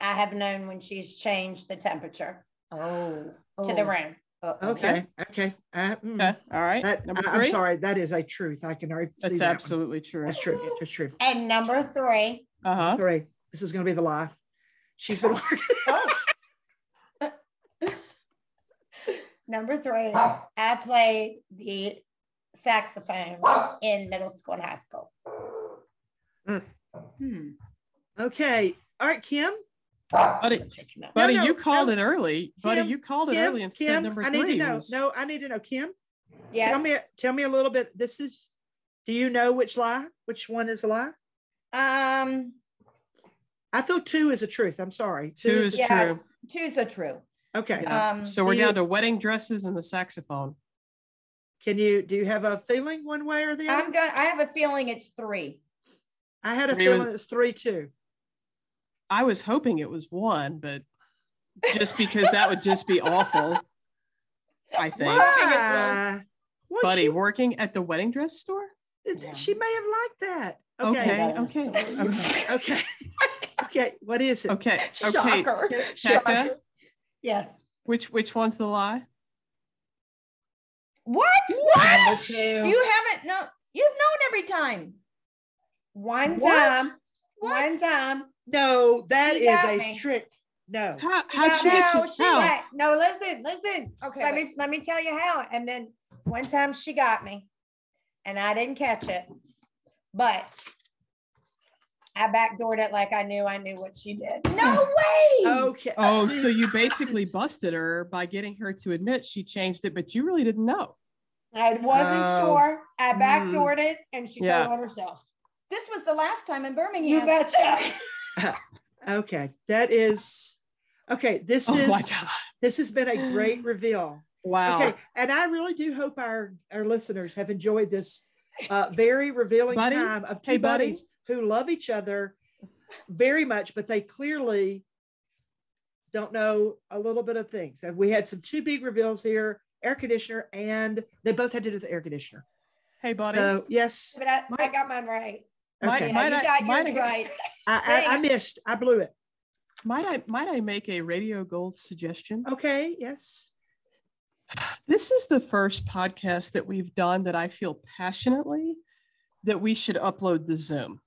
I have known when she's changed the temperature Oh. to the room. Okay. Okay. Uh, mm. Okay. All right. That- number I, am sorry. That is a truth. I can already see That's that one. absolutely true. That's true. That's true. And number three, Uh huh. Three. This is going to be the lie. She's been working. number three, I played the saxophone in middle school and high school. Hmm. Okay. All right, Kim. Buddy, Taking buddy, no, you called no. it early. Buddy, you called it Kim, early and said Kim, number I need three to know. was. No, I need to know. Kim, Yes. tell me. Tell me a little bit. This is. Do you know which lie? Which one is a lie? Um, I feel two is a truth. I'm sorry. Two is a- Yeah. true. two's a true. Okay. Yeah. Um, so we're do you- down to wedding dresses and the saxophone. Can you do you have a feeling one way or the other? I'm gonna. I have a feeling it's three. I had a Three was- feeling it's three too. I was hoping it was one, but just because that would just be awful. I think. What? think. Why? Well, Buddy, she, working at the wedding dress store? she may have liked that. Okay, Okay. okay, okay. Okay. okay. What is it? Okay. Okay. Shocker. Tekka, Yes. which which one's the lie? What? Number What? You haven't known. You've known every time. One What? time, What? one time, No, that She is a me. trick. No. How how'd No, she get no, you? she how? Wait, no, listen, listen. Okay. let wait. me let me tell you how. And then one time she got me, and I didn't catch it, but I backdoored it like I knew I knew what she did. No way. Okay. Oh, so you basically busted her by getting her to admit she changed it, but you really didn't know. I wasn't Oh. sure. I Mm. backdoored it, and she Yeah. told on herself. This was the last time in Birmingham. You betcha. okay, that is okay. This Oh is my God. this has been a great reveal. Wow. Okay, and I really do hope our our listeners have enjoyed this uh, very revealing Buddy? time of two Hey, buddy? buddies who love each other very much, but they clearly don't know a little bit of things. And we had some two big reveals here: air conditioner, and they both had to do with the air conditioner. Hey, buddy. So yes, But I, I got mine right. Might- okay. Yeah, might you I- got might yours I- right. I, I, I missed. I blew it. might I might I make a radio gold suggestion? Okay. Yes. This is the first podcast that we've done that I feel passionately that we should upload the Zoom.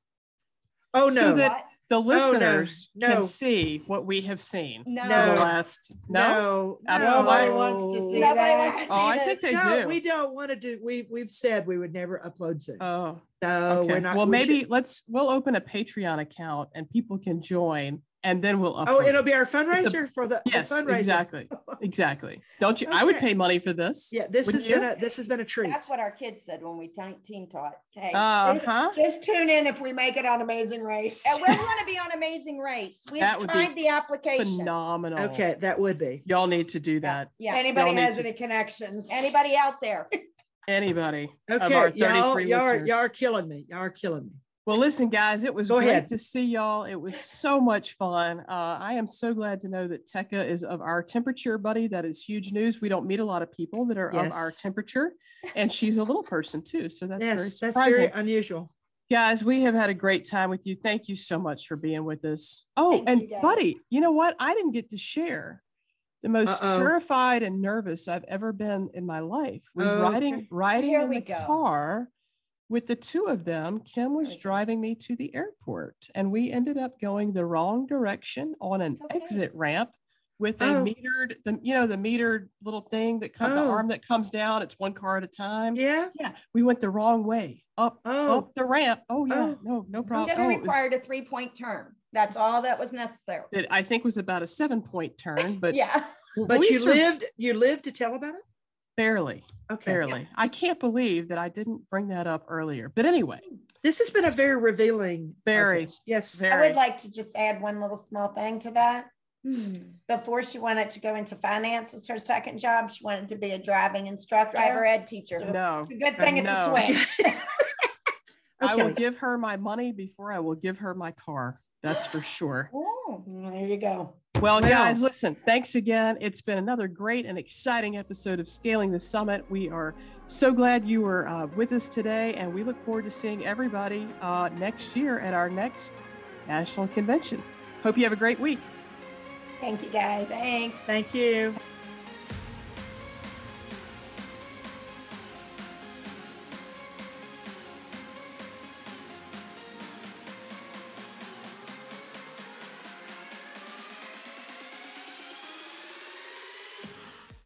Oh So no. that- What? The oh, listeners no. can see what we have seen No. No. the last. No. no. Nobody wants to see Nobody that. wants to Oh, I think they no, do. we don't want to do. We we've said we would never upload Zoom. Oh, so okay. we're not. well, we maybe should- let's we'll open a Patreon account and people can join, and then we'll upload. oh, it'll be our fundraiser for the the yes, fundraiser. exactly, exactly. Don't you? I would pay money for this. Yeah, this Wouldn't has been a this has been a treat. That's what our kids said when we teen teen taught. Okay. Uh just, huh. just tune in if we make it on Amazing Race. And we're going to be on Amazing Race. We've That would be tried the application. Phenomenal. Okay, that would be. Y'all need to do that. Yeah. Anybody Y'all need has to- any connections? Anybody out there? Anybody of Okay, our y'all, y'all, are, y'all are killing me. Y'all are killing me. Well, listen, guys, it was Go great ahead. to see y'all. It was so much fun. Uh, I am so glad to know that Tekka is of our temperature, buddy. That is huge news. We don't meet a lot of people that are of our temperature, and she's a little person too. So that's very yes, that's very unusual. Guys, we have had a great time with you. Thank you so much for being with us. Oh, Thank and you, buddy, you know what? I didn't get to share. The most Uh-oh. terrified and nervous I've ever been in my life was Oh, riding okay. riding Here in we the go. car with the two of them. Kim was There we go. driving me to the airport, and we ended up going the wrong direction on an okay. exit ramp with a Oh. metered, the you know the metered little thing that comes, the Oh. arm that comes down. It's one car at a time. Yeah. Yeah, we went the wrong way up Oh. up the ramp. Oh yeah, Oh. no, no problem. Just Oh, it was- required a three point turn. That's all that was necessary. it, I think was about a seven point turn, but yeah. But we you sur- lived. You lived to tell about it. Barely, Okay. barely. I can't believe that I didn't bring that up earlier. But anyway, This has been a very revealing. Very, podcast. Yes. very. I would like to just add one little small thing to that. Hmm. Before she wanted to go into finance as her second job, she wanted to be a driving instructor. Driver ed teacher. no, It's a good thing it's No. a switch. I will give her my money before I will give her my car. That's for sure. Oh. there you go. Well, Wow. guys, listen, thanks again. It's been another great and exciting episode of Scaling the Summit. We are so glad you were uh, with us today, and we look forward to seeing everybody uh, next year at our next national convention. Hope you have a great week. Thank you guys. Thanks. Thank you.